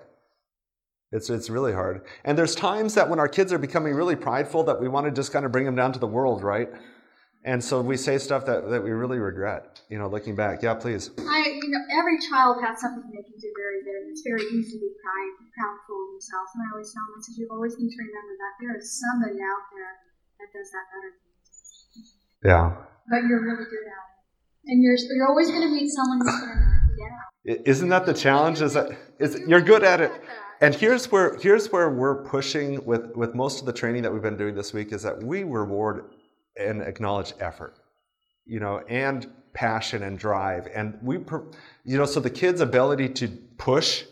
It's, it's really hard. And there's times that when our kids are becoming really prideful that we want to just kind of bring them down to the world, right? And so we say stuff that, that we really regret, you know, looking back. Yeah, please. I, you know, every child has something they can do very good, and it's very easy to be proud, proudful of themselves. And I always tell them, I said, you always need to remember that there is somebody out there that does that better than you. Yeah. But you're really good at it. And you're, you're always going to meet someone who's going to knock you down. Isn't that the challenge? Is that is you're good at it. And here's where here's where we're pushing with, with most of the training that we've been doing this week is that we reward and acknowledge effort, you know, and passion and drive. And we, you know, so the kids' ability to push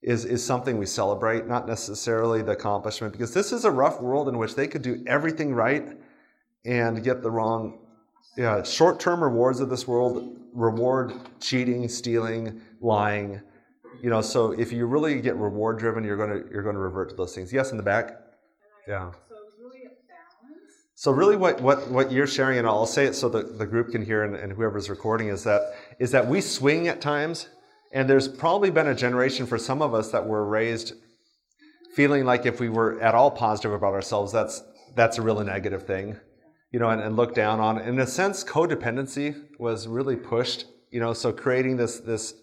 is, is something we celebrate, not necessarily the accomplishment, because this is a rough world in which they could do everything right and get the wrong. Yeah, short-term rewards of this world reward cheating, stealing, lying. You know, so if you really get reward driven, you're gonna you're gonna revert to those things. Yes, in the back. Yeah. So really what, what, what you're sharing, and I'll say it so that the group can hear and, and whoever's recording, is that, is that we swing at times, and there's probably been a generation for some of us that were raised feeling like if we were at all positive about ourselves, that's, that's a really negative thing, you know, and, and looked down on. In a sense, codependency was really pushed, you know, so creating this, this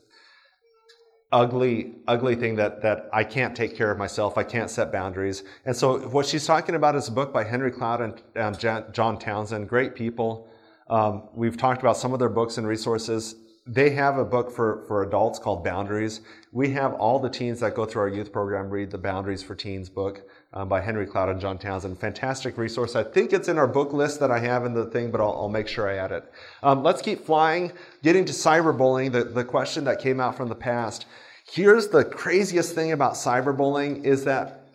ugly, ugly thing that, that I can't take care of myself. I can't set boundaries. And so what she's talking about is a book by Henry Cloud and um, John Townsend, great people. Um, we've talked about some of their books and resources. They have a book for, for adults called Boundaries. We have all the teens that go through our youth program read the Boundaries for Teens book um, by Henry Cloud and John Townsend. Fantastic resource. I think it's in our book list that I have in the thing, but I'll, I'll make sure I add it. Um, let's keep flying. Getting to cyberbullying, the, the question that came out from the past. Here's the craziest thing about cyberbullying is that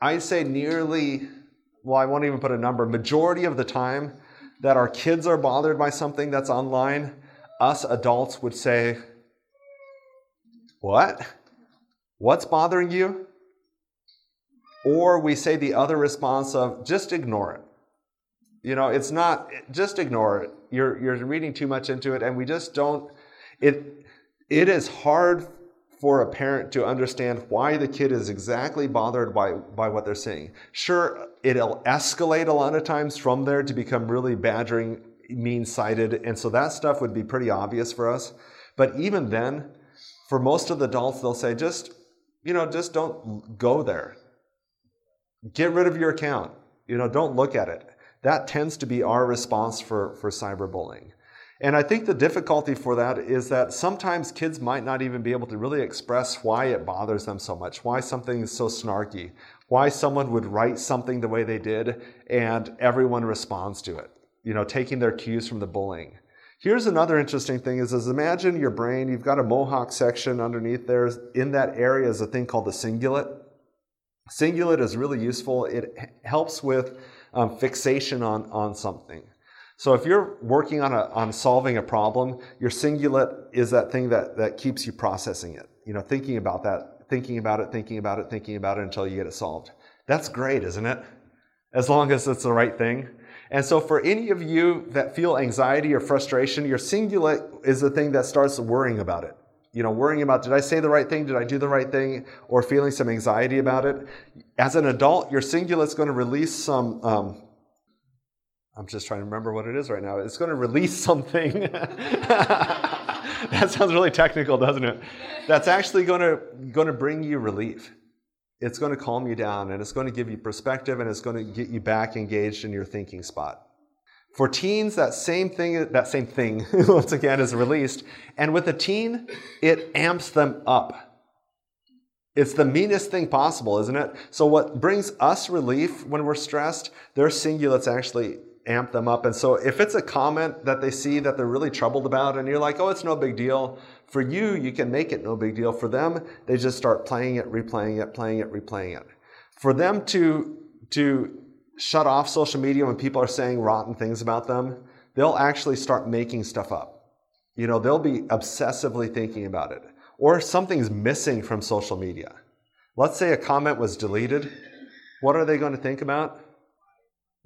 I say nearly, well, I won't even put a number, majority of the time that our kids are bothered by something that's online, us adults would say, What? What's bothering you? Or we say the other response of, just ignore it. You know, it's not, just ignore it. You're, you're reading too much into it, and we just don't, it, it is hard for a parent to understand why the kid is exactly bothered by, by what they're seeing. Sure, it'll escalate a lot of times from there to become really badgering, mean sighted, and so that stuff would be pretty obvious for us. But even then, for most of the adults, they'll say, just, you know, just don't go there. Get rid of your account. You know, don't look at it. That tends to be our response for, for cyberbullying. And I think the difficulty for that is that sometimes kids might not even be able to really express why it bothers them so much, why something is so snarky, why someone would write something the way they did and everyone responds to it, you know, taking their cues from the bullying. Here's another interesting thing is, is imagine your brain, you've got a mohawk section underneath there. In that area is a thing called the cingulate. Cingulate is really useful. It helps with um, fixation on, on something. So if you're working on, a, on solving a problem, your cingulate is that thing that, that keeps you processing it. You know, thinking about that, thinking about it, thinking about it, thinking about it until you get it solved. That's great, isn't it? As long as it's the right thing. And so for any of you that feel anxiety or frustration, your cingulate is the thing that starts worrying about it. You know, worrying about did I say the right thing? Did I do the right thing? Or feeling some anxiety about it. As an adult, your cingulate is going to release some um, I'm just trying to remember what it is right now. It's going to release something. *laughs* that sounds really technical, doesn't it? That's actually going to, going to bring you relief. It's going to calm you down and it's going to give you perspective and it's going to get you back engaged in your thinking spot. For teens, that same thing, that same thing, *laughs* once again, is released. And with a teen, it amps them up. It's the meanest thing possible, isn't it? So, what brings us relief when we're stressed, their cingulates actually amp them up. And so, if it's a comment that they see that they're really troubled about, and you're like, oh, it's no big deal, for you, you can make it no big deal. For them, they just start playing it, replaying it, playing it, replaying it. For them to, to shut off social media when people are saying rotten things about them, they'll actually start making stuff up. You know, they'll be obsessively thinking about it or something's missing from social media. Let's say a comment was deleted. What are they going to think about?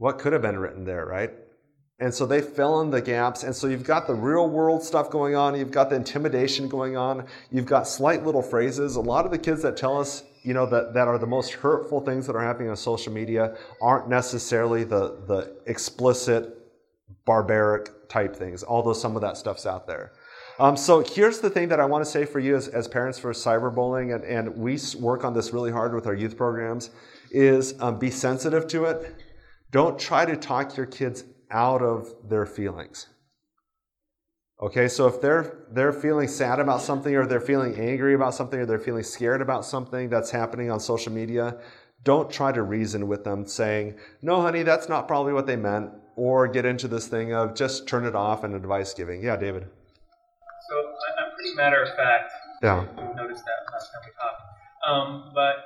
What could have been written there, right? And so they fill in the gaps. And so you've got the real world stuff going on. You've got the intimidation going on. You've got slight little phrases. A lot of the kids that tell us, you know, that, that are the most hurtful things that are happening on social media aren't necessarily the, the explicit, barbaric type things, although some of that stuff's out there. Um, so here's the thing that I want to say for you as, as parents for cyberbullying, and, and we work on this really hard with our youth programs, is um, be sensitive to it. Don't try to talk your kids out of their feelings. Okay, so if they're they're feeling sad about something, or they're feeling angry about something, or they're feeling scared about something that's happening on social media, don't try to reason with them saying, "No, honey, that's not probably what they meant," or get into this thing of just turn it off and advice giving. Yeah, David So I'm pretty matter of fact. Yeah. Noticed that last time we talked. Um, but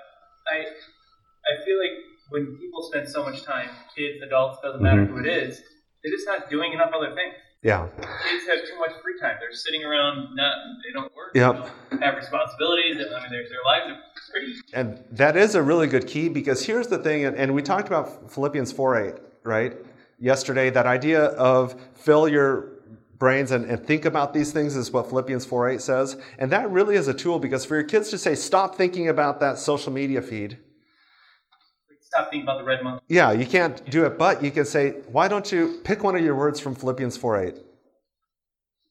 I, I feel like when people spend so much time, kids, adults, doesn't matter mm-hmm. who it is, they're just not doing enough other things. Yeah. Kids have too much free time. They're sitting around, not they don't work. Yep. They don't have responsibilities. I mean, their, their lives are pretty. *laughs* And that is a really good key because here's the thing, and, and we talked about Philippians 4 8, right? Yesterday, that idea of fill your brains and, and think about these things is what Philippians 4 8 says. And that really is a tool because for your kids to say, stop thinking about that social media feed. Stop thinking about the red month. Yeah, you can't do it, but you can say, why don't you pick one of your words from Philippians 4 8?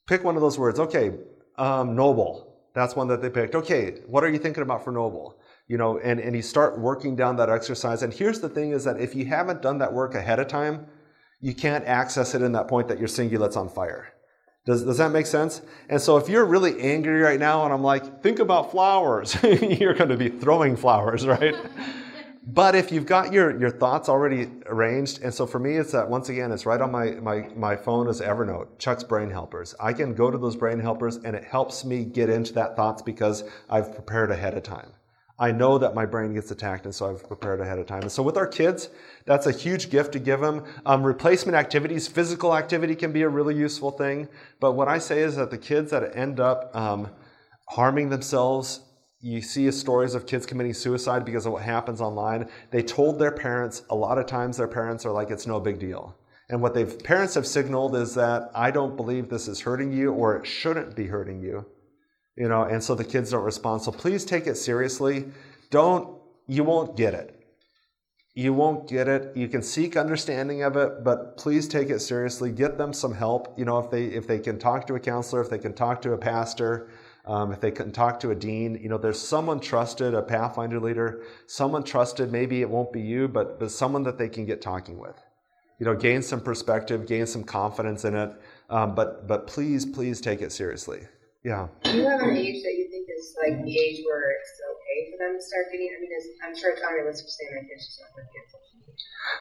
Pick one of those words. Okay, um, noble. That's one that they picked. Okay, what are you thinking about for noble? You know, and, and you start working down that exercise. And here's the thing is that if you haven't done that work ahead of time, you can't access it in that point that your cingulate's on fire. Does, does that make sense? And so if you're really angry right now and I'm like, think about flowers, *laughs* you're going to be throwing flowers, right? *laughs* but if you've got your, your thoughts already arranged, and so for me, it's that once again, it's right on my, my, my phone as Evernote, Chuck's Brain Helpers. I can go to those brain helpers and it helps me get into that thoughts because I've prepared ahead of time. I know that my brain gets attacked, and so I've prepared ahead of time. And so with our kids, that's a huge gift to give them. Um, replacement activities, physical activity can be a really useful thing. But what I say is that the kids that end up um, harming themselves, you see stories of kids committing suicide because of what happens online. They told their parents, a lot of times their parents are like, it's no big deal. And what they've parents have signaled is that I don't believe this is hurting you or it shouldn't be hurting you you know, and so the kids don't respond. So please take it seriously. Don't, you won't get it. You won't get it. You can seek understanding of it, but please take it seriously. Get them some help. You know, if they if they can talk to a counselor, if they can talk to a pastor, um, if they can talk to a dean, you know, there's someone trusted, a Pathfinder leader, someone trusted. Maybe it won't be you, but but someone that they can get talking with. You know, gain some perspective, gain some confidence in it. Um, but but please, please take it seriously. Yeah. Do you have an age that you think is like the age where it's okay for them to start getting? I mean, I'm sure it's unrealistic to say my kids just not going to get.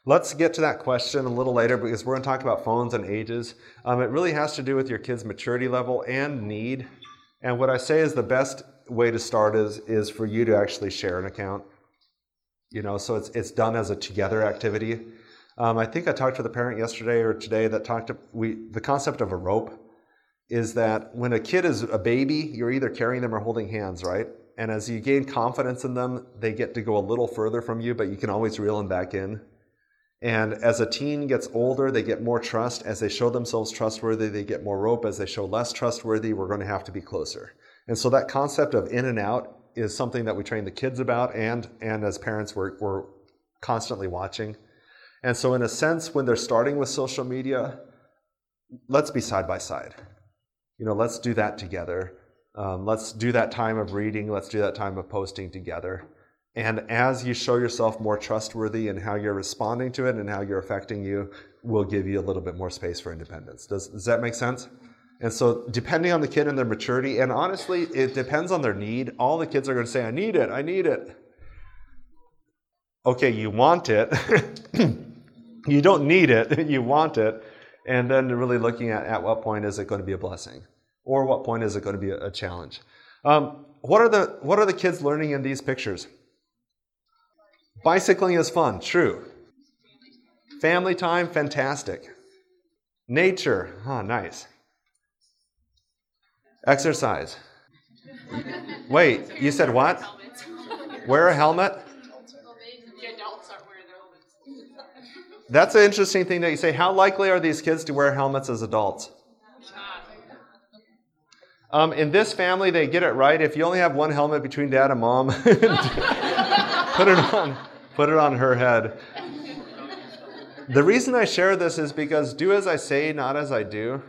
Let's get to that question a little later because we're going to talk about phones and ages. Um, it really has to do with your kid's maturity level and need. And what I say is the best way to start is is for you to actually share an account. You know, so it's it's done as a together activity. Um, I think I talked to the parent yesterday or today that talked to we the concept of a rope is that when a kid is a baby, you're either carrying them or holding hands, right? And as you gain confidence in them, they get to go a little further from you, but you can always reel them back in. And as a teen gets older, they get more trust. As they show themselves trustworthy, they get more rope. As they show less trustworthy, we're going to have to be closer. And so that concept of in and out is something that we train the kids about, and, and as parents, we're, we're constantly watching. And so, in a sense, when they're starting with social media, let's be side by side You know, let's do that together. Um, let's do that time of reading. Let's do that time of posting together. And as you show yourself more trustworthy in how you're responding to it and how you're affecting you, will give you a little bit more space for independence. Does, does that make sense? And so, depending on the kid and their maturity, and honestly, it depends on their need. All the kids are going to say, I need it, I need it. Okay, you want it. *coughs* you don't need it, *laughs* you want it. And then really looking at at what point is it going to be a blessing? Or what point is it going to be a, challenge? Um, what, are the, what are the kids learning in these pictures? Bicycling is fun, true. Family time, fantastic. Nature, huh, nice. Exercise. Wait, you said what? Wear a helmet? That's an interesting thing that you say. How likely are these kids to wear helmets as adults? Um, in this family, they get it right. If you only have one helmet between dad and mom, *laughs* put it on, put it on her head. The reason I share this is because do as I say, not as I do.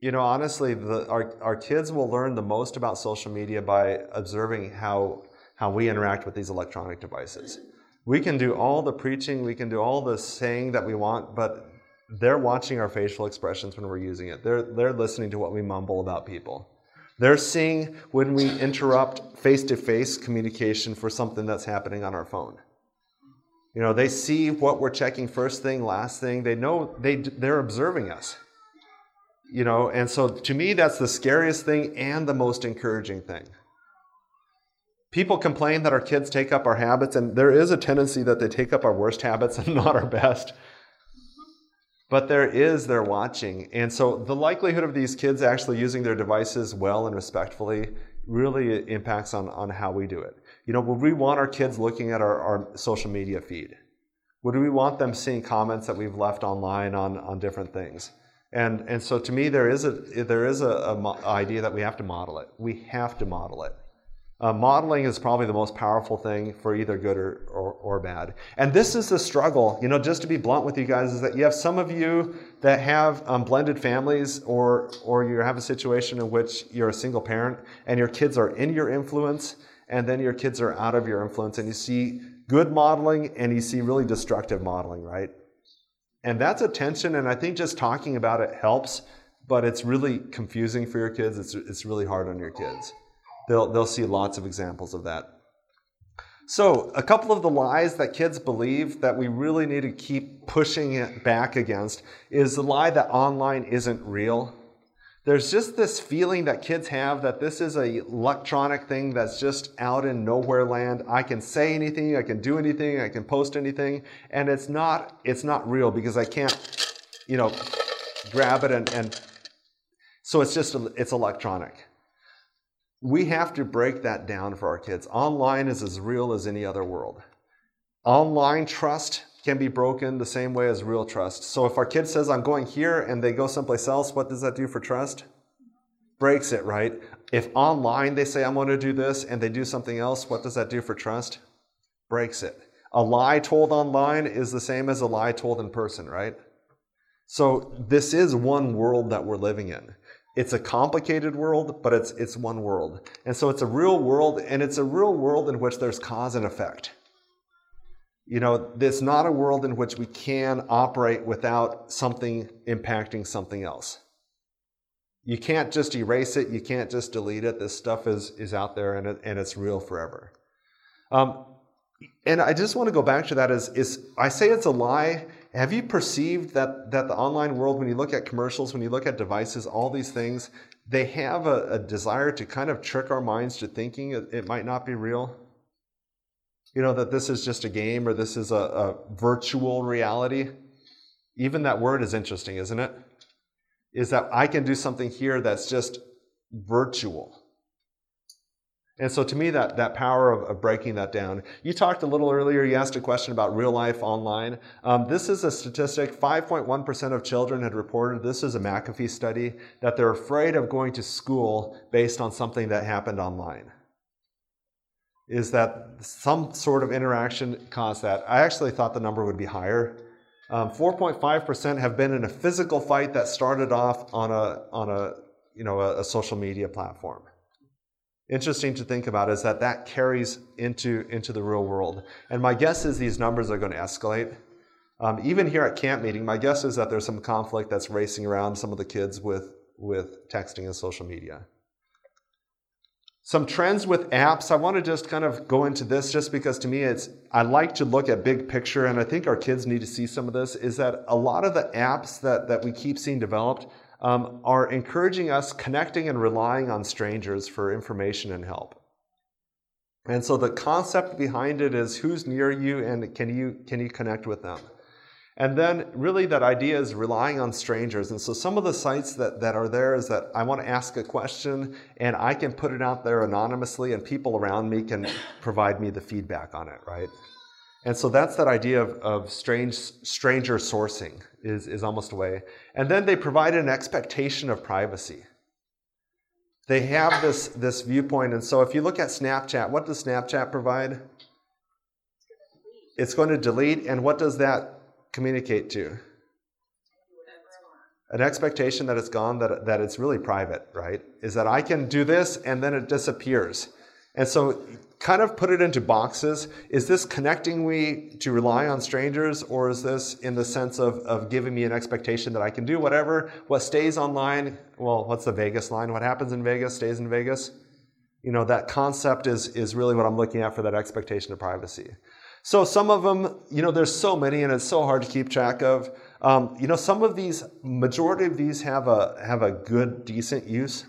You know, honestly, the, our, our kids will learn the most about social media by observing how, how we interact with these electronic devices. We can do all the preaching, we can do all the saying that we want, but they're watching our facial expressions when we're using it. They're, they're listening to what we mumble about people. They're seeing when we interrupt face to face communication for something that's happening on our phone. You know, they see what we're checking first thing, last thing. They know they, they're observing us. You know, and so to me, that's the scariest thing and the most encouraging thing. People complain that our kids take up our habits, and there is a tendency that they take up our worst habits and *laughs* not our best. But there is they're watching. And so the likelihood of these kids actually using their devices well and respectfully really impacts on, on how we do it. You know, would we want our kids looking at our, our social media feed? Would we want them seeing comments that we've left online on, on different things? And, and so to me, there is a, there is a, a mo- idea that we have to model it. We have to model it. Uh, modeling is probably the most powerful thing for either good or, or, or, bad. And this is the struggle, you know, just to be blunt with you guys, is that you have some of you that have um, blended families or, or you have a situation in which you're a single parent and your kids are in your influence and then your kids are out of your influence, and you see good modeling and you see really destructive modeling, right? And that's a tension, and I think just talking about it helps, but it's really confusing for your kids. It's, it's really hard on your kids. They'll, they'll see lots of examples of that. So, a couple of the lies that kids believe that we really need to keep pushing it back against is the lie that online isn't real there's just this feeling that kids have that this is a electronic thing that's just out in nowhere land. I can say anything, I can do anything, I can post anything, and it's not it's not real because I can't, you know, grab it and, and so it's just it's electronic. We have to break that down for our kids. Online is as real as any other world. Online trust can be broken the same way as real trust. So if our kid says, I'm going here, and they go someplace else, what does that do for trust? Breaks it, right? If online they say, I'm going to do this, and they do something else, what does that do for trust? Breaks it. A lie told online is the same as a lie told in person, right? So this is one world that we're living in. It's a complicated world, but it's, it's one world. And so it's a real world, and it's a real world in which there's cause and effect. You know, it's not a world in which we can operate without something impacting something else. You can't just erase it, you can't just delete it. This stuff is, is out there and, it, and it's real forever. Um, and I just want to go back to that is, is I say it's a lie. Have you perceived that, that the online world, when you look at commercials, when you look at devices, all these things, they have a, a desire to kind of trick our minds to thinking it, it might not be real? you know, that this is just a game or this is a, a virtual reality. Even that word is interesting, isn't it? Is that I can do something here that's just virtual. And so to me, that, that power of, of, breaking that down. You talked a little earlier, you asked a question about real life online. Um, this is a statistic 5.1% of children had reported, this is a McAfee study, that they're afraid of going to school based on something that happened online is that some sort of interaction caused that. I actually thought the number would be higher. Um, 4.5% have been in a physical fight that started off on a, on a, you know, a, a social media platform. Interesting to think about is that that carries into, into the real world. And my guess is these numbers are going to escalate. Um, even here at camp meeting, my guess is that there's some conflict that's racing around some of the kids with, with texting and social media. Some trends with apps. I want to just kind of go into this just because to me it's I like to look at big picture and I think our kids need to see some of this is that a lot of the apps that, that we keep seeing developed um, are encouraging us connecting and relying on strangers for information and help. And so the concept behind it is who's near you and can you can you connect with them? And then really that idea is relying on strangers. And so some of the sites that, that are there is that I want to ask a question and I can put it out there anonymously and people around me can provide me the feedback on it, right? And so that's that idea of, of strange stranger sourcing is, is almost a way. And then they provide an expectation of privacy. They have this, this viewpoint. And so if you look at Snapchat, what does Snapchat provide? It's going to delete. And what does that communicate to? An expectation that it's gone, that, that it's really private, right? Is that I can do this and then it disappears. And so, kind of put it into boxes. Is this connecting me to rely on strangers, or is this in the sense of, of giving me an expectation that I can do whatever? What stays online, well, what's the Vegas line? What happens in Vegas stays in Vegas? You know, that concept is, is really what I'm looking at for that expectation of privacy. So some of them, you know, there's so many and it's so hard to keep track of. Um, you know, some of these, majority of these have a have a good, decent use.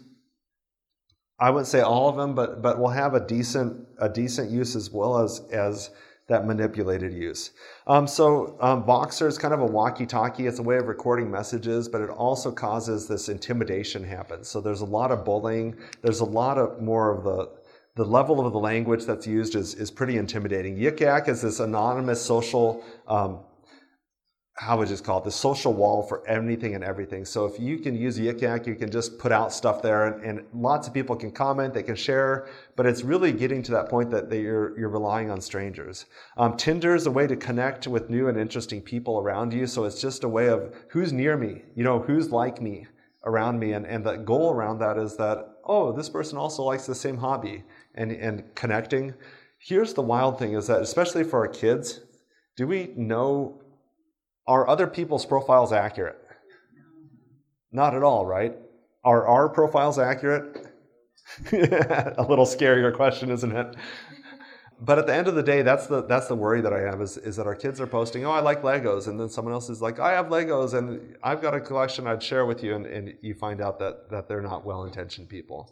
I wouldn't say all of them, but but will have a decent a decent use as well as as that manipulated use. Um, so um, Voxer is kind of a walkie-talkie. It's a way of recording messages, but it also causes this intimidation happen. So there's a lot of bullying. There's a lot of more of the the level of the language that's used is, is pretty intimidating. Yik Yak is this anonymous social, um, how would you call it, the social wall for anything and everything. So if you can use Yik Yak, you can just put out stuff there and, and, lots of people can comment, they can share, but it's really getting to that point that you're, you're relying on strangers. Um, Tinder is a way to connect with new and interesting people around you. So it's just a way of who's near me, you know, who's like me around me. And, and the goal around that is that, oh, this person also likes the same hobby and, and connecting. Here's the wild thing is that, especially for our kids, do we know are other people's profiles accurate? Not at all, right? Are our profiles accurate? *laughs* a little scarier question, isn't it? But at the end of the day, that's the that's the worry that I have is, is that our kids are posting, oh, I like Legos, and then someone else is like, I have Legos, and I've got a collection I'd share with you, and, and you find out that that they're not well-intentioned people.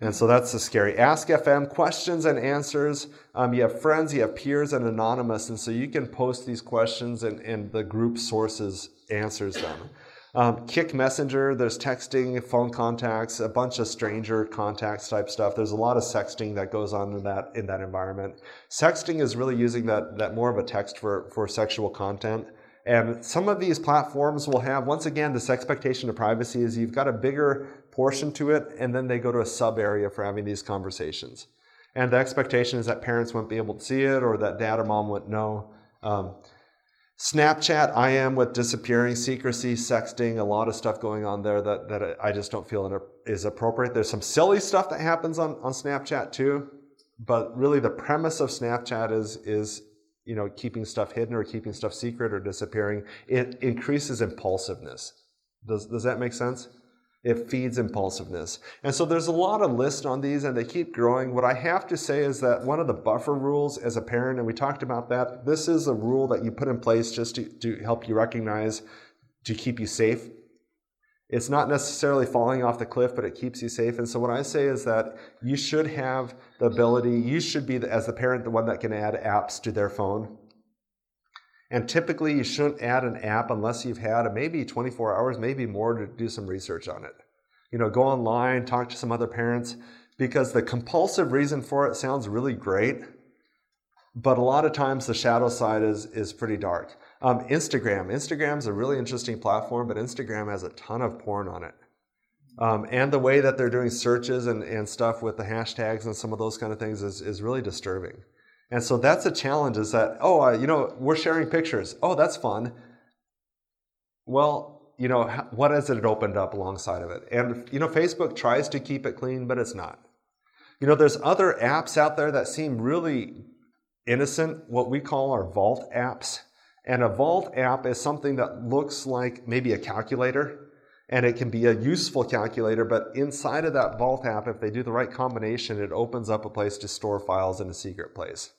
And so that's the scary. Ask FM questions and answers. Um, you have friends, you have peers, and anonymous. And so you can post these questions, and, and the group sources answers them. Um, Kik Messenger, there's texting, phone contacts, a bunch of stranger contacts type stuff. There's a lot of sexting that goes on in that in that environment. Sexting is really using that that more of a text for for sexual content. And some of these platforms will have, once again, this expectation of privacy is you've got a bigger portion to it, and then they go to a sub area for having these conversations. And the expectation is that parents won't be able to see it or that dad or mom wouldn't know. Um, Snapchat, I am with disappearing, secrecy, sexting, a lot of stuff going on there that, that I just don't feel is appropriate. There's some silly stuff that happens on, on Snapchat too, but really the premise of Snapchat is, is you know, keeping stuff hidden or keeping stuff secret or disappearing. It increases impulsiveness. Does, does that make sense? It feeds impulsiveness. And so there's a lot of lists on these and they keep growing. What I have to say is that one of the buffer rules as a parent, and we talked about that, this is a rule that you put in place just to, to help you recognize, to keep you safe. It's not necessarily falling off the cliff, but it keeps you safe. And so what I say is that you should have the ability, you should be, as the parent, the one that can add apps to their phone. And typically, you shouldn't add an app unless you've had maybe 24 hours, maybe more to do some research on it. You know, go online, talk to some other parents, because the compulsive reason for it sounds really great, but a lot of times the shadow side is, is pretty dark. Um, Instagram. Instagram's a really interesting platform, but Instagram has a ton of porn on it. Um, and the way that they're doing searches and, and stuff with the hashtags and some of those kind of things is, is really disturbing. And so that's a challenge is that, oh, uh, you know, we're sharing pictures. Oh, that's fun. Well, you know, what has it opened up alongside of it? And, you know, Facebook tries to keep it clean, but it's not. You know, there's other apps out there that seem really innocent, what we call our vault apps. And a vault app is something that looks like maybe a calculator, and it can be a useful calculator, but inside of that vault app, if they do the right combination, it opens up a place to store files in a secret place.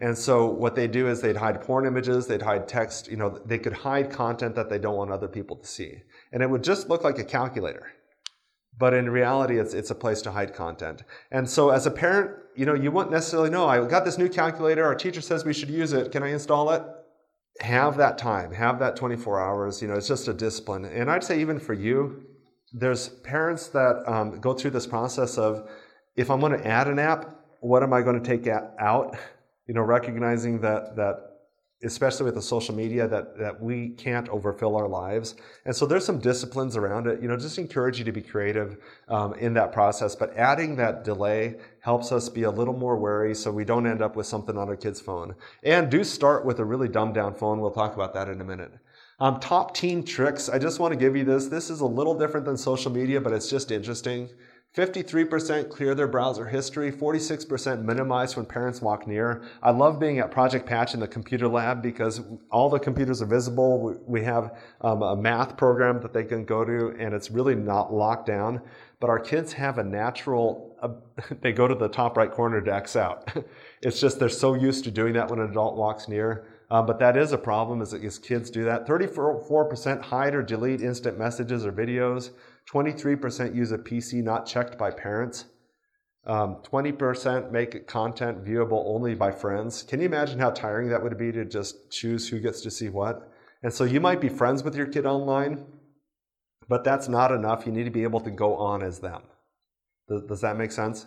And so what they do is they'd hide porn images, they'd hide text, you know, they could hide content that they don't want other people to see. And it would just look like a calculator. But in reality, it's, it's a place to hide content. And so as a parent, you know, you wouldn't necessarily know, I got this new calculator, our teacher says we should use it, can I install it? Have that time, have that 24 hours, you know, it's just a discipline. And I'd say even for you, there's parents that um, go through this process of, if I'm gonna add an app, what am I gonna take out? You know, recognizing that that especially with the social media that that we can't overfill our lives, and so there's some disciplines around it. You know, just encourage you to be creative um, in that process. But adding that delay helps us be a little more wary, so we don't end up with something on our kid's phone. And do start with a really dumbed down phone. We'll talk about that in a minute. Um, top teen tricks. I just want to give you this. This is a little different than social media, but it's just interesting. 53% clear their browser history, 46% minimize when parents walk near. I love being at Project Patch in the computer lab because all the computers are visible. We have um, a math program that they can go to and it's really not locked down. But our kids have a natural, uh, *laughs* they go to the top right corner to X out. *laughs* it's just they're so used to doing that when an adult walks near. Um, but that is a problem as, as kids do that. 34% hide or delete instant messages or videos. 23% use a PC not checked by parents. Um, 20% make content viewable only by friends. Can you imagine how tiring that would be to just choose who gets to see what? And so you might be friends with your kid online, but that's not enough. You need to be able to go on as them. Does, does that make sense?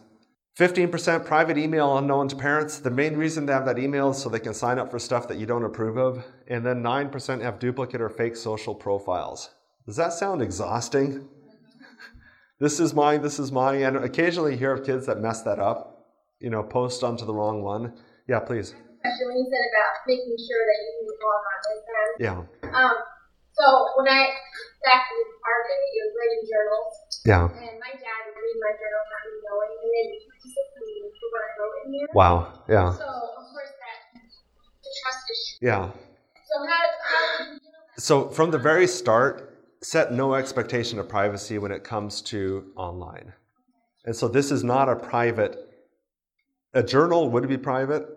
15% private email unknown to parents. The main reason they have that email is so they can sign up for stuff that you don't approve of. And then 9% have duplicate or fake social profiles. Does that sound exhausting? This is mine, this is mine. And occasionally you hear of kids that mess that up, you know, post onto the wrong one. Yeah, please. Question when you said about making sure that you can log on with them. Yeah. Um, so when I back in our day, it was writing journals, Yeah. and my dad would read my journal, not me knowing, and then he would discipline me for what I wrote in there. Wow. Yeah. So of course that the trust issue. Yeah. So how how do you deal that? So from the very start, set no expectation of privacy when it comes to online. And so this is not a private a journal would be private,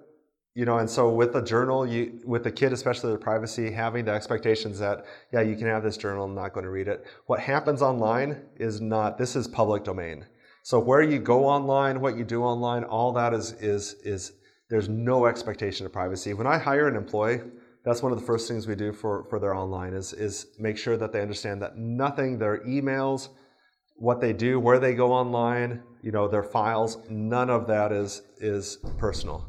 you know, and so with a journal, you with a kid, especially their privacy, having the expectations that, yeah, you can have this journal, I'm not going to read it. What happens online is not this is public domain. So where you go online, what you do online, all that is is is there's no expectation of privacy. When I hire an employee, that's one of the first things we do for, for their online is, is make sure that they understand that nothing, their emails, what they do, where they go online, you know, their files, none of that is is personal.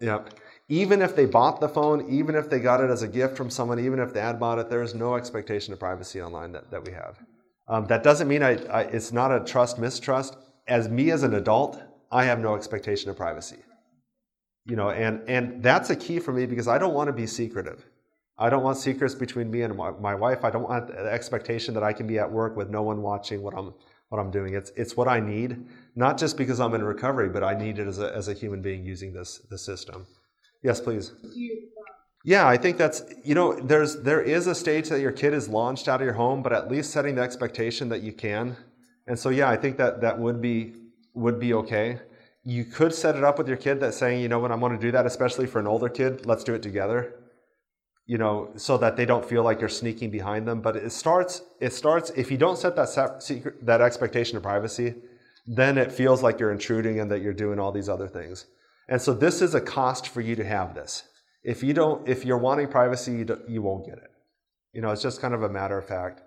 Yep. Even if they bought the phone, even if they got it as a gift from someone, even if dad bought it, there is no expectation of privacy online that, that we have. Um, that doesn't mean I, I, it's not a trust mistrust. As me as an adult, I have no expectation of privacy. You know, and, and that's a key for me because I don't want to be secretive. I don't want secrets between me and my, my wife. I don't want the expectation that I can be at work with no one watching what I'm what I'm doing. It's it's what I need, not just because I'm in recovery, but I need it as a as a human being using this this system. Yes, please. Yeah, I think that's you know there's there is a stage that your kid is launched out of your home, but at least setting the expectation that you can. And so yeah, I think that that would be would be okay. You could set it up with your kid that saying, you know, when I'm going to do that, especially for an older kid, let's do it together. You know, so that they don't feel like you're sneaking behind them. But it starts it starts if you don't set that secret, that expectation of privacy, then it feels like you're intruding and that you're doing all these other things. And so this is a cost for you to have this. If you don't, if you're wanting privacy, you, you won't get it. You know, it's just kind of a matter of fact.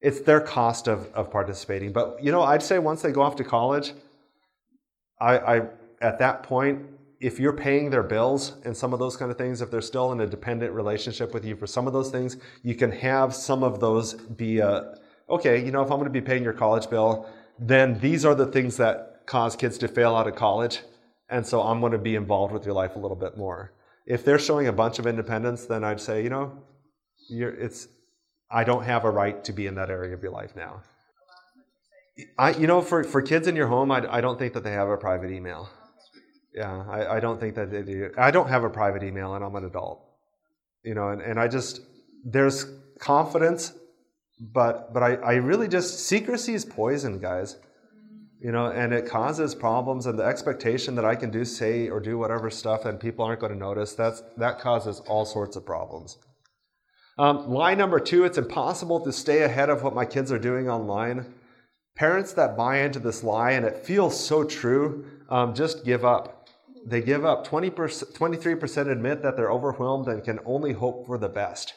It's their cost of, of participating. But, you know, I'd say once they go off to college, I, I, at that point, if you're paying their bills and some of those kind of things, if they're still in a dependent relationship with you for some of those things, you can have some of those be a, okay, you know, if I'm going to be paying your college bill, then these are the things that cause kids to fail out of college. And so I'm going to be involved with your life a little bit more. If they're showing a bunch of independence, then I'd say, you know, it's, I don't have a right to be in that area of your life now. I, you know, for, for kids in your home, I, I don't think that they have a private email. Yeah, I, I don't think that they do. I don't have a private email, and I'm an adult. You know, and, and I just there's confidence, but but I, I really just secrecy is poison, guys. You know, and it causes problems, and the expectation that I can do, say, or do whatever stuff, and people aren't going to notice. That's that causes all sorts of problems. Um, lie number two: It's impossible to stay ahead of what my kids are doing online. Parents that buy into this lie and it feels so true, um, just give up. They give up. 20%, 23% admit that they're overwhelmed and can only hope for the best.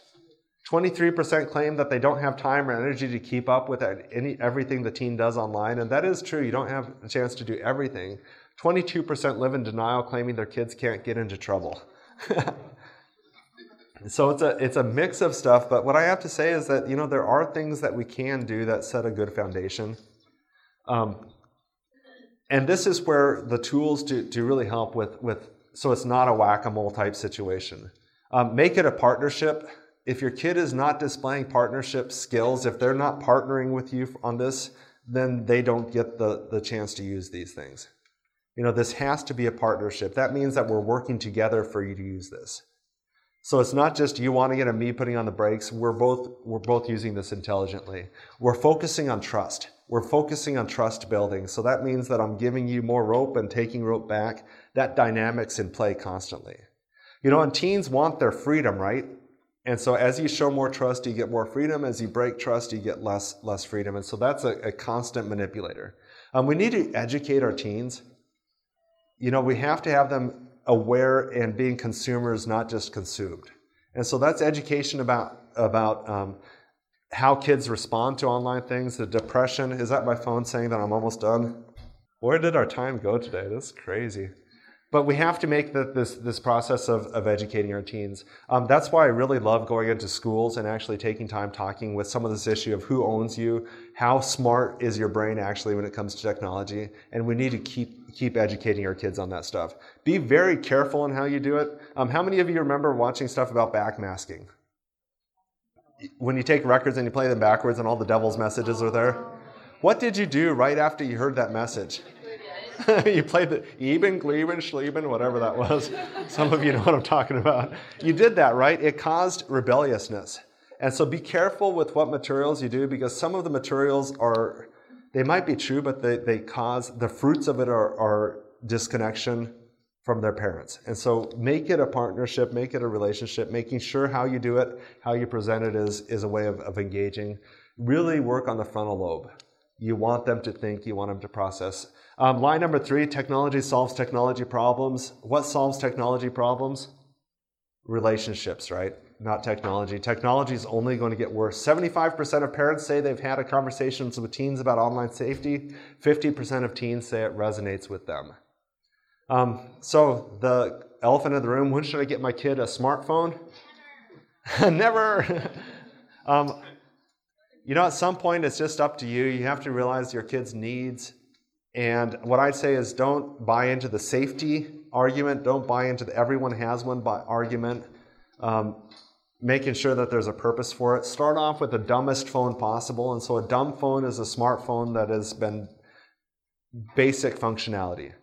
23% claim that they don't have time or energy to keep up with any, everything the teen does online, and that is true. You don't have a chance to do everything. 22% live in denial, claiming their kids can't get into trouble. *laughs* so it's a it's a mix of stuff. But what I have to say is that you know there are things that we can do that set a good foundation. Um, and this is where the tools do, to really help with, with so it's not a whack-a-mole type situation. Um, make it a partnership. If your kid is not displaying partnership skills, if they're not partnering with you on this, then they don't get the, the chance to use these things. You know, this has to be a partnership. That means that we're working together for you to use this. So it's not just you wanting it and me putting on the brakes. We're both we're both using this intelligently. We're focusing on trust. We're focusing on trust building. So that means that I'm giving you more rope and taking rope back. That dynamic's in play constantly. You know, and teens want their freedom, right? And so as you show more trust, you get more freedom. As you break trust, you get less less freedom. And so that's a, a constant manipulator. Um, we need to educate our teens. You know, we have to have them aware and being consumers, not just consumed. And so that's education about about um, how kids respond to online things, the depression. Is that my phone saying that I'm almost done? Where did our time go today? That's crazy. But we have to make the, this, this process of, of educating our teens. Um, that's why I really love going into schools and actually taking time talking with some of this issue of who owns you, how smart is your brain actually when it comes to technology, and we need to keep, keep educating our kids on that stuff. Be very careful in how you do it. Um, how many of you remember watching stuff about backmasking? When you take records and you play them backwards and all the devil's messages are there? What did you do right after you heard that message? *laughs* you played the Eben, Gleben, Schleben, whatever that was. *laughs* Some of you know what I'm talking about. You did that, right? It caused rebelliousness. And so be careful with what materials you do because some of the materials are, they might be true, but they, they cause, the fruits of it are, are disconnection from their parents. And so make it a partnership, make it a relationship, making sure how you do it, how you present it is, is a way of, of engaging. Really work on the frontal lobe. You want them to think, you want them to process. Um, line number three technology solves technology problems. What solves technology problems? Relationships, right? Not technology. Technology is only going to get worse. 75% of parents say they've had a conversation with teens about online safety. 50% of teens say it resonates with them. Um, so the elephant in the room, when should I get my kid a smartphone? *laughs* Never. *laughs* um, you know, at some point, it's just up to you. You have to realize your kid's needs. And what I'd say is don't buy into the safety argument. Don't buy into the everyone has one by argument. Um, making sure that there's a purpose for it. Start off with the dumbest phone possible. And so a dumb phone is a smartphone that has been basic functionality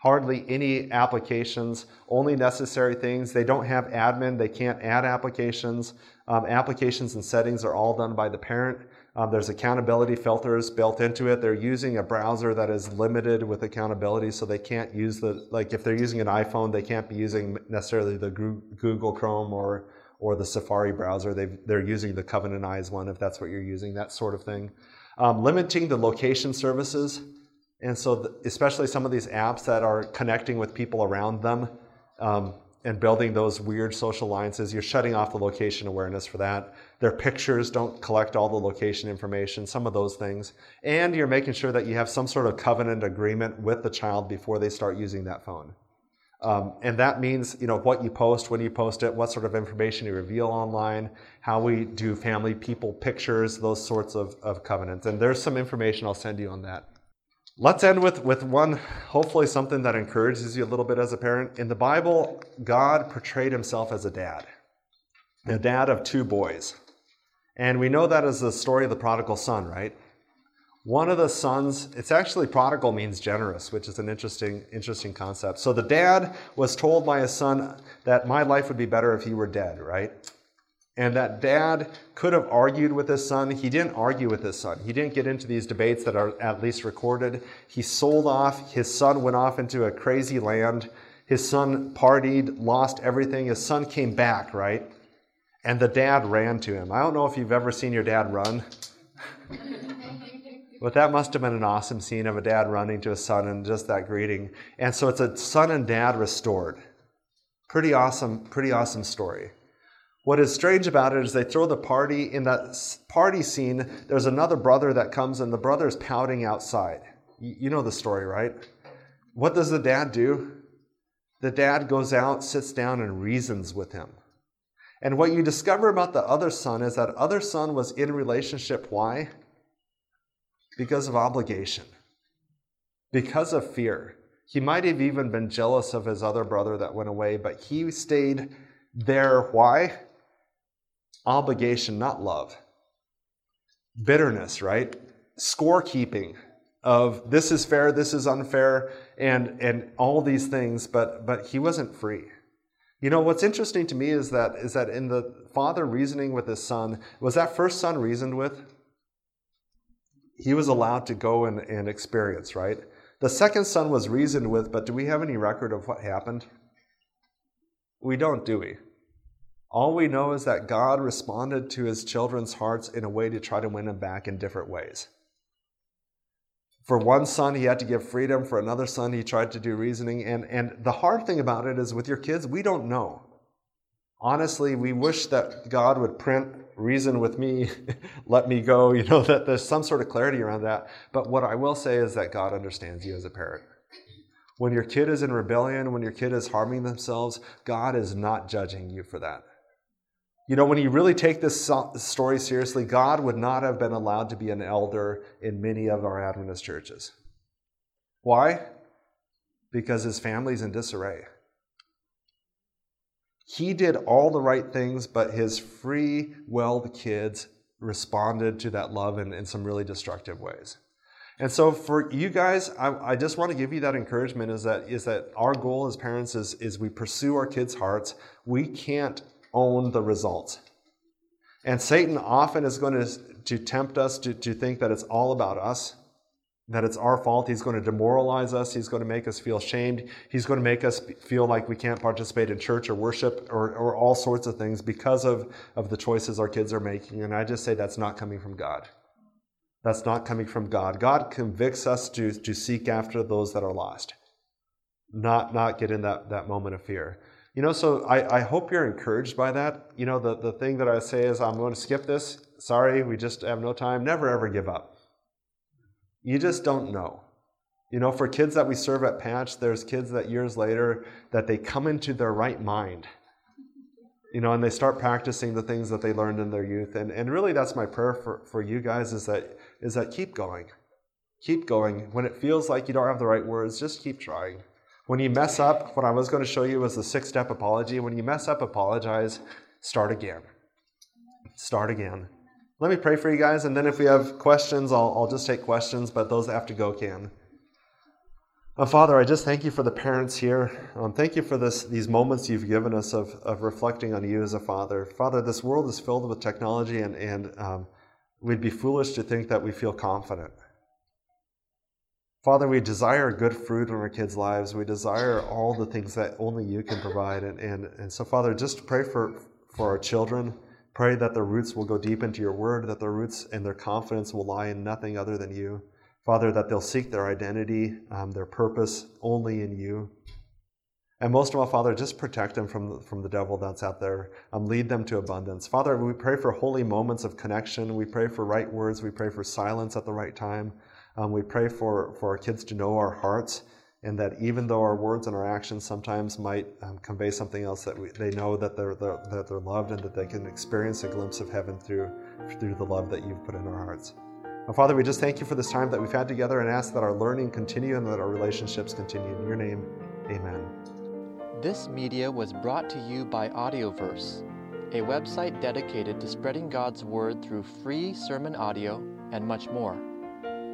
hardly any applications, only necessary things. They don't have admin, they can't add applications. Um, applications and settings are all done by the parent. Um, there's accountability filters built into it. They're using a browser that is limited with accountability, so they can't use the, like if they're using an iPhone, they can't be using necessarily the Google Chrome or, or the Safari browser. they they're using the Covenant Eyes one if that's what you're using, that sort of thing. Um, limiting the location services. And so, the, especially some of these apps that are connecting with people around them um, and building those weird social alliances, you're shutting off the location awareness for that. Their pictures don't collect all the location information, some of those things. And you're making sure that you have some sort of covenant agreement with the child before they start using that phone. Um, and that means, you know, what you post, when you post it, what sort of information you reveal online, how we do family people pictures, those sorts of, of covenants. And there's some information I'll send you on that. Let's end with, with one, hopefully, something that encourages you a little bit as a parent. In the Bible, God portrayed himself as a dad. a dad of two boys. And we know that as the story of the prodigal son, right? One of the sons, it's actually prodigal means generous, which is an interesting, interesting concept. So the dad was told by his son that my life would be better if he were dead, right? And that dad could have argued with his son. He didn't argue with his son. He didn't get into these debates that are at least recorded. He sold off. His son went off into a crazy land. His son partied, lost everything. His son came back, right? And the dad ran to him. I don't know if you've ever seen your dad run. *laughs* But that must have been an awesome scene of a dad running to his son and just that greeting. And so it's a son and dad restored. Pretty awesome, pretty awesome story. What is strange about it is they throw the party. In that party scene, there's another brother that comes, and the brother is pouting outside. You know the story, right? What does the dad do? The dad goes out, sits down, and reasons with him. And what you discover about the other son is that other son was in relationship. Why? because of obligation, because of fear. He might have even been jealous of his other brother that went away, but he stayed there. Why? Obligation, not love. Bitterness, right? Scorekeeping of this is fair, this is unfair, and, and all these things, but, but he wasn't free. You know, what's interesting to me is that, is that in the father reasoning with his son, was that first son reasoned with? he was allowed to go and, and experience, right? The second son was reasoned with, but do we have any record of what happened? We don't, do we? All we know is that God responded to his children's hearts in a way to try to win them back in different ways. For one son, he had to give freedom. For another son, he tried to do reasoning. And, and the hard thing about it is with your kids, we don't know. Honestly, we wish that God would print reason with me, *laughs* let me go, *laughs* you know, that there's some sort of clarity around that. But what I will say is that God understands you as a parent. When your kid is in rebellion, when your kid is harming themselves, God is not judging you for that. You know, when you really take this story seriously, God would not have been allowed to be an elder in many of our Adventist churches. Why? Because his family's in disarray. He did all the right things, but his free willed kids responded to that love in, in some really destructive ways. And so for you guys, I, I, just want to give you that encouragement is that is that our goal as parents is, is we pursue our kids' hearts. We can't own the results. And Satan often is going to, to tempt us to, to think that it's all about us that it's our fault. He's going to demoralize us. He's going to make us feel shamed. He's going to make us feel like we can't participate in church or worship or, or all sorts of things because of, of the choices our kids are making. And I just say that's not coming from God. That's not coming from God. God convicts us to, to seek after those that are lost, not, not get in that, that moment of fear. You know, so I, I hope you're encouraged by that. You know, the, the thing that I say is, I'm going to skip this. Sorry, we just have no time. Never ever give up you just don't know. You know, for kids that we serve at Patch, there's kids that years later that they come into their right mind. You know, and they start practicing the things that they learned in their youth. And, and really that's my prayer for, for you guys is that is that keep going. Keep going. When it feels like you don't have the right words, just keep trying. When you mess up, what I was going to show you was the six step apology. When you mess up, apologize, start again. Start again. Let me pray for you guys, and then if we have questions, I'll, I'll just take questions, but those that have to go can. Uh, Father, I just thank you for the parents here. Um, thank you for this, these moments you've given us of, of reflecting on you as a father. Father, this world is filled with technology, and, and um, we'd be foolish to think that we feel confident. Father, we desire good fruit in our kids' lives. We desire all the things that only you can provide. And, and, and so, Father, just pray for, for our children. Pray that their roots will go deep into your word, that their roots and their confidence will lie in nothing other than you. Father, that they'll seek their identity, um, their purpose only in you. And most of all, Father, just protect them from, from the devil that's out there. Um, lead them to abundance. Father, we pray for holy moments of connection. We pray for right words. We pray for silence at the right time. Um, we pray for, for our kids to know our hearts and that even though our words and our actions sometimes might um, convey something else, that we, they know that they're, they're, that they're loved and that they can experience a glimpse of heaven through, through the love that you've put in our hearts. And Father, we just thank you for this time that we've had together and ask that our learning continue and that our relationships continue. In your name, amen. This media was brought to you by Audioverse, a website dedicated to spreading God's Word through free sermon audio and much more.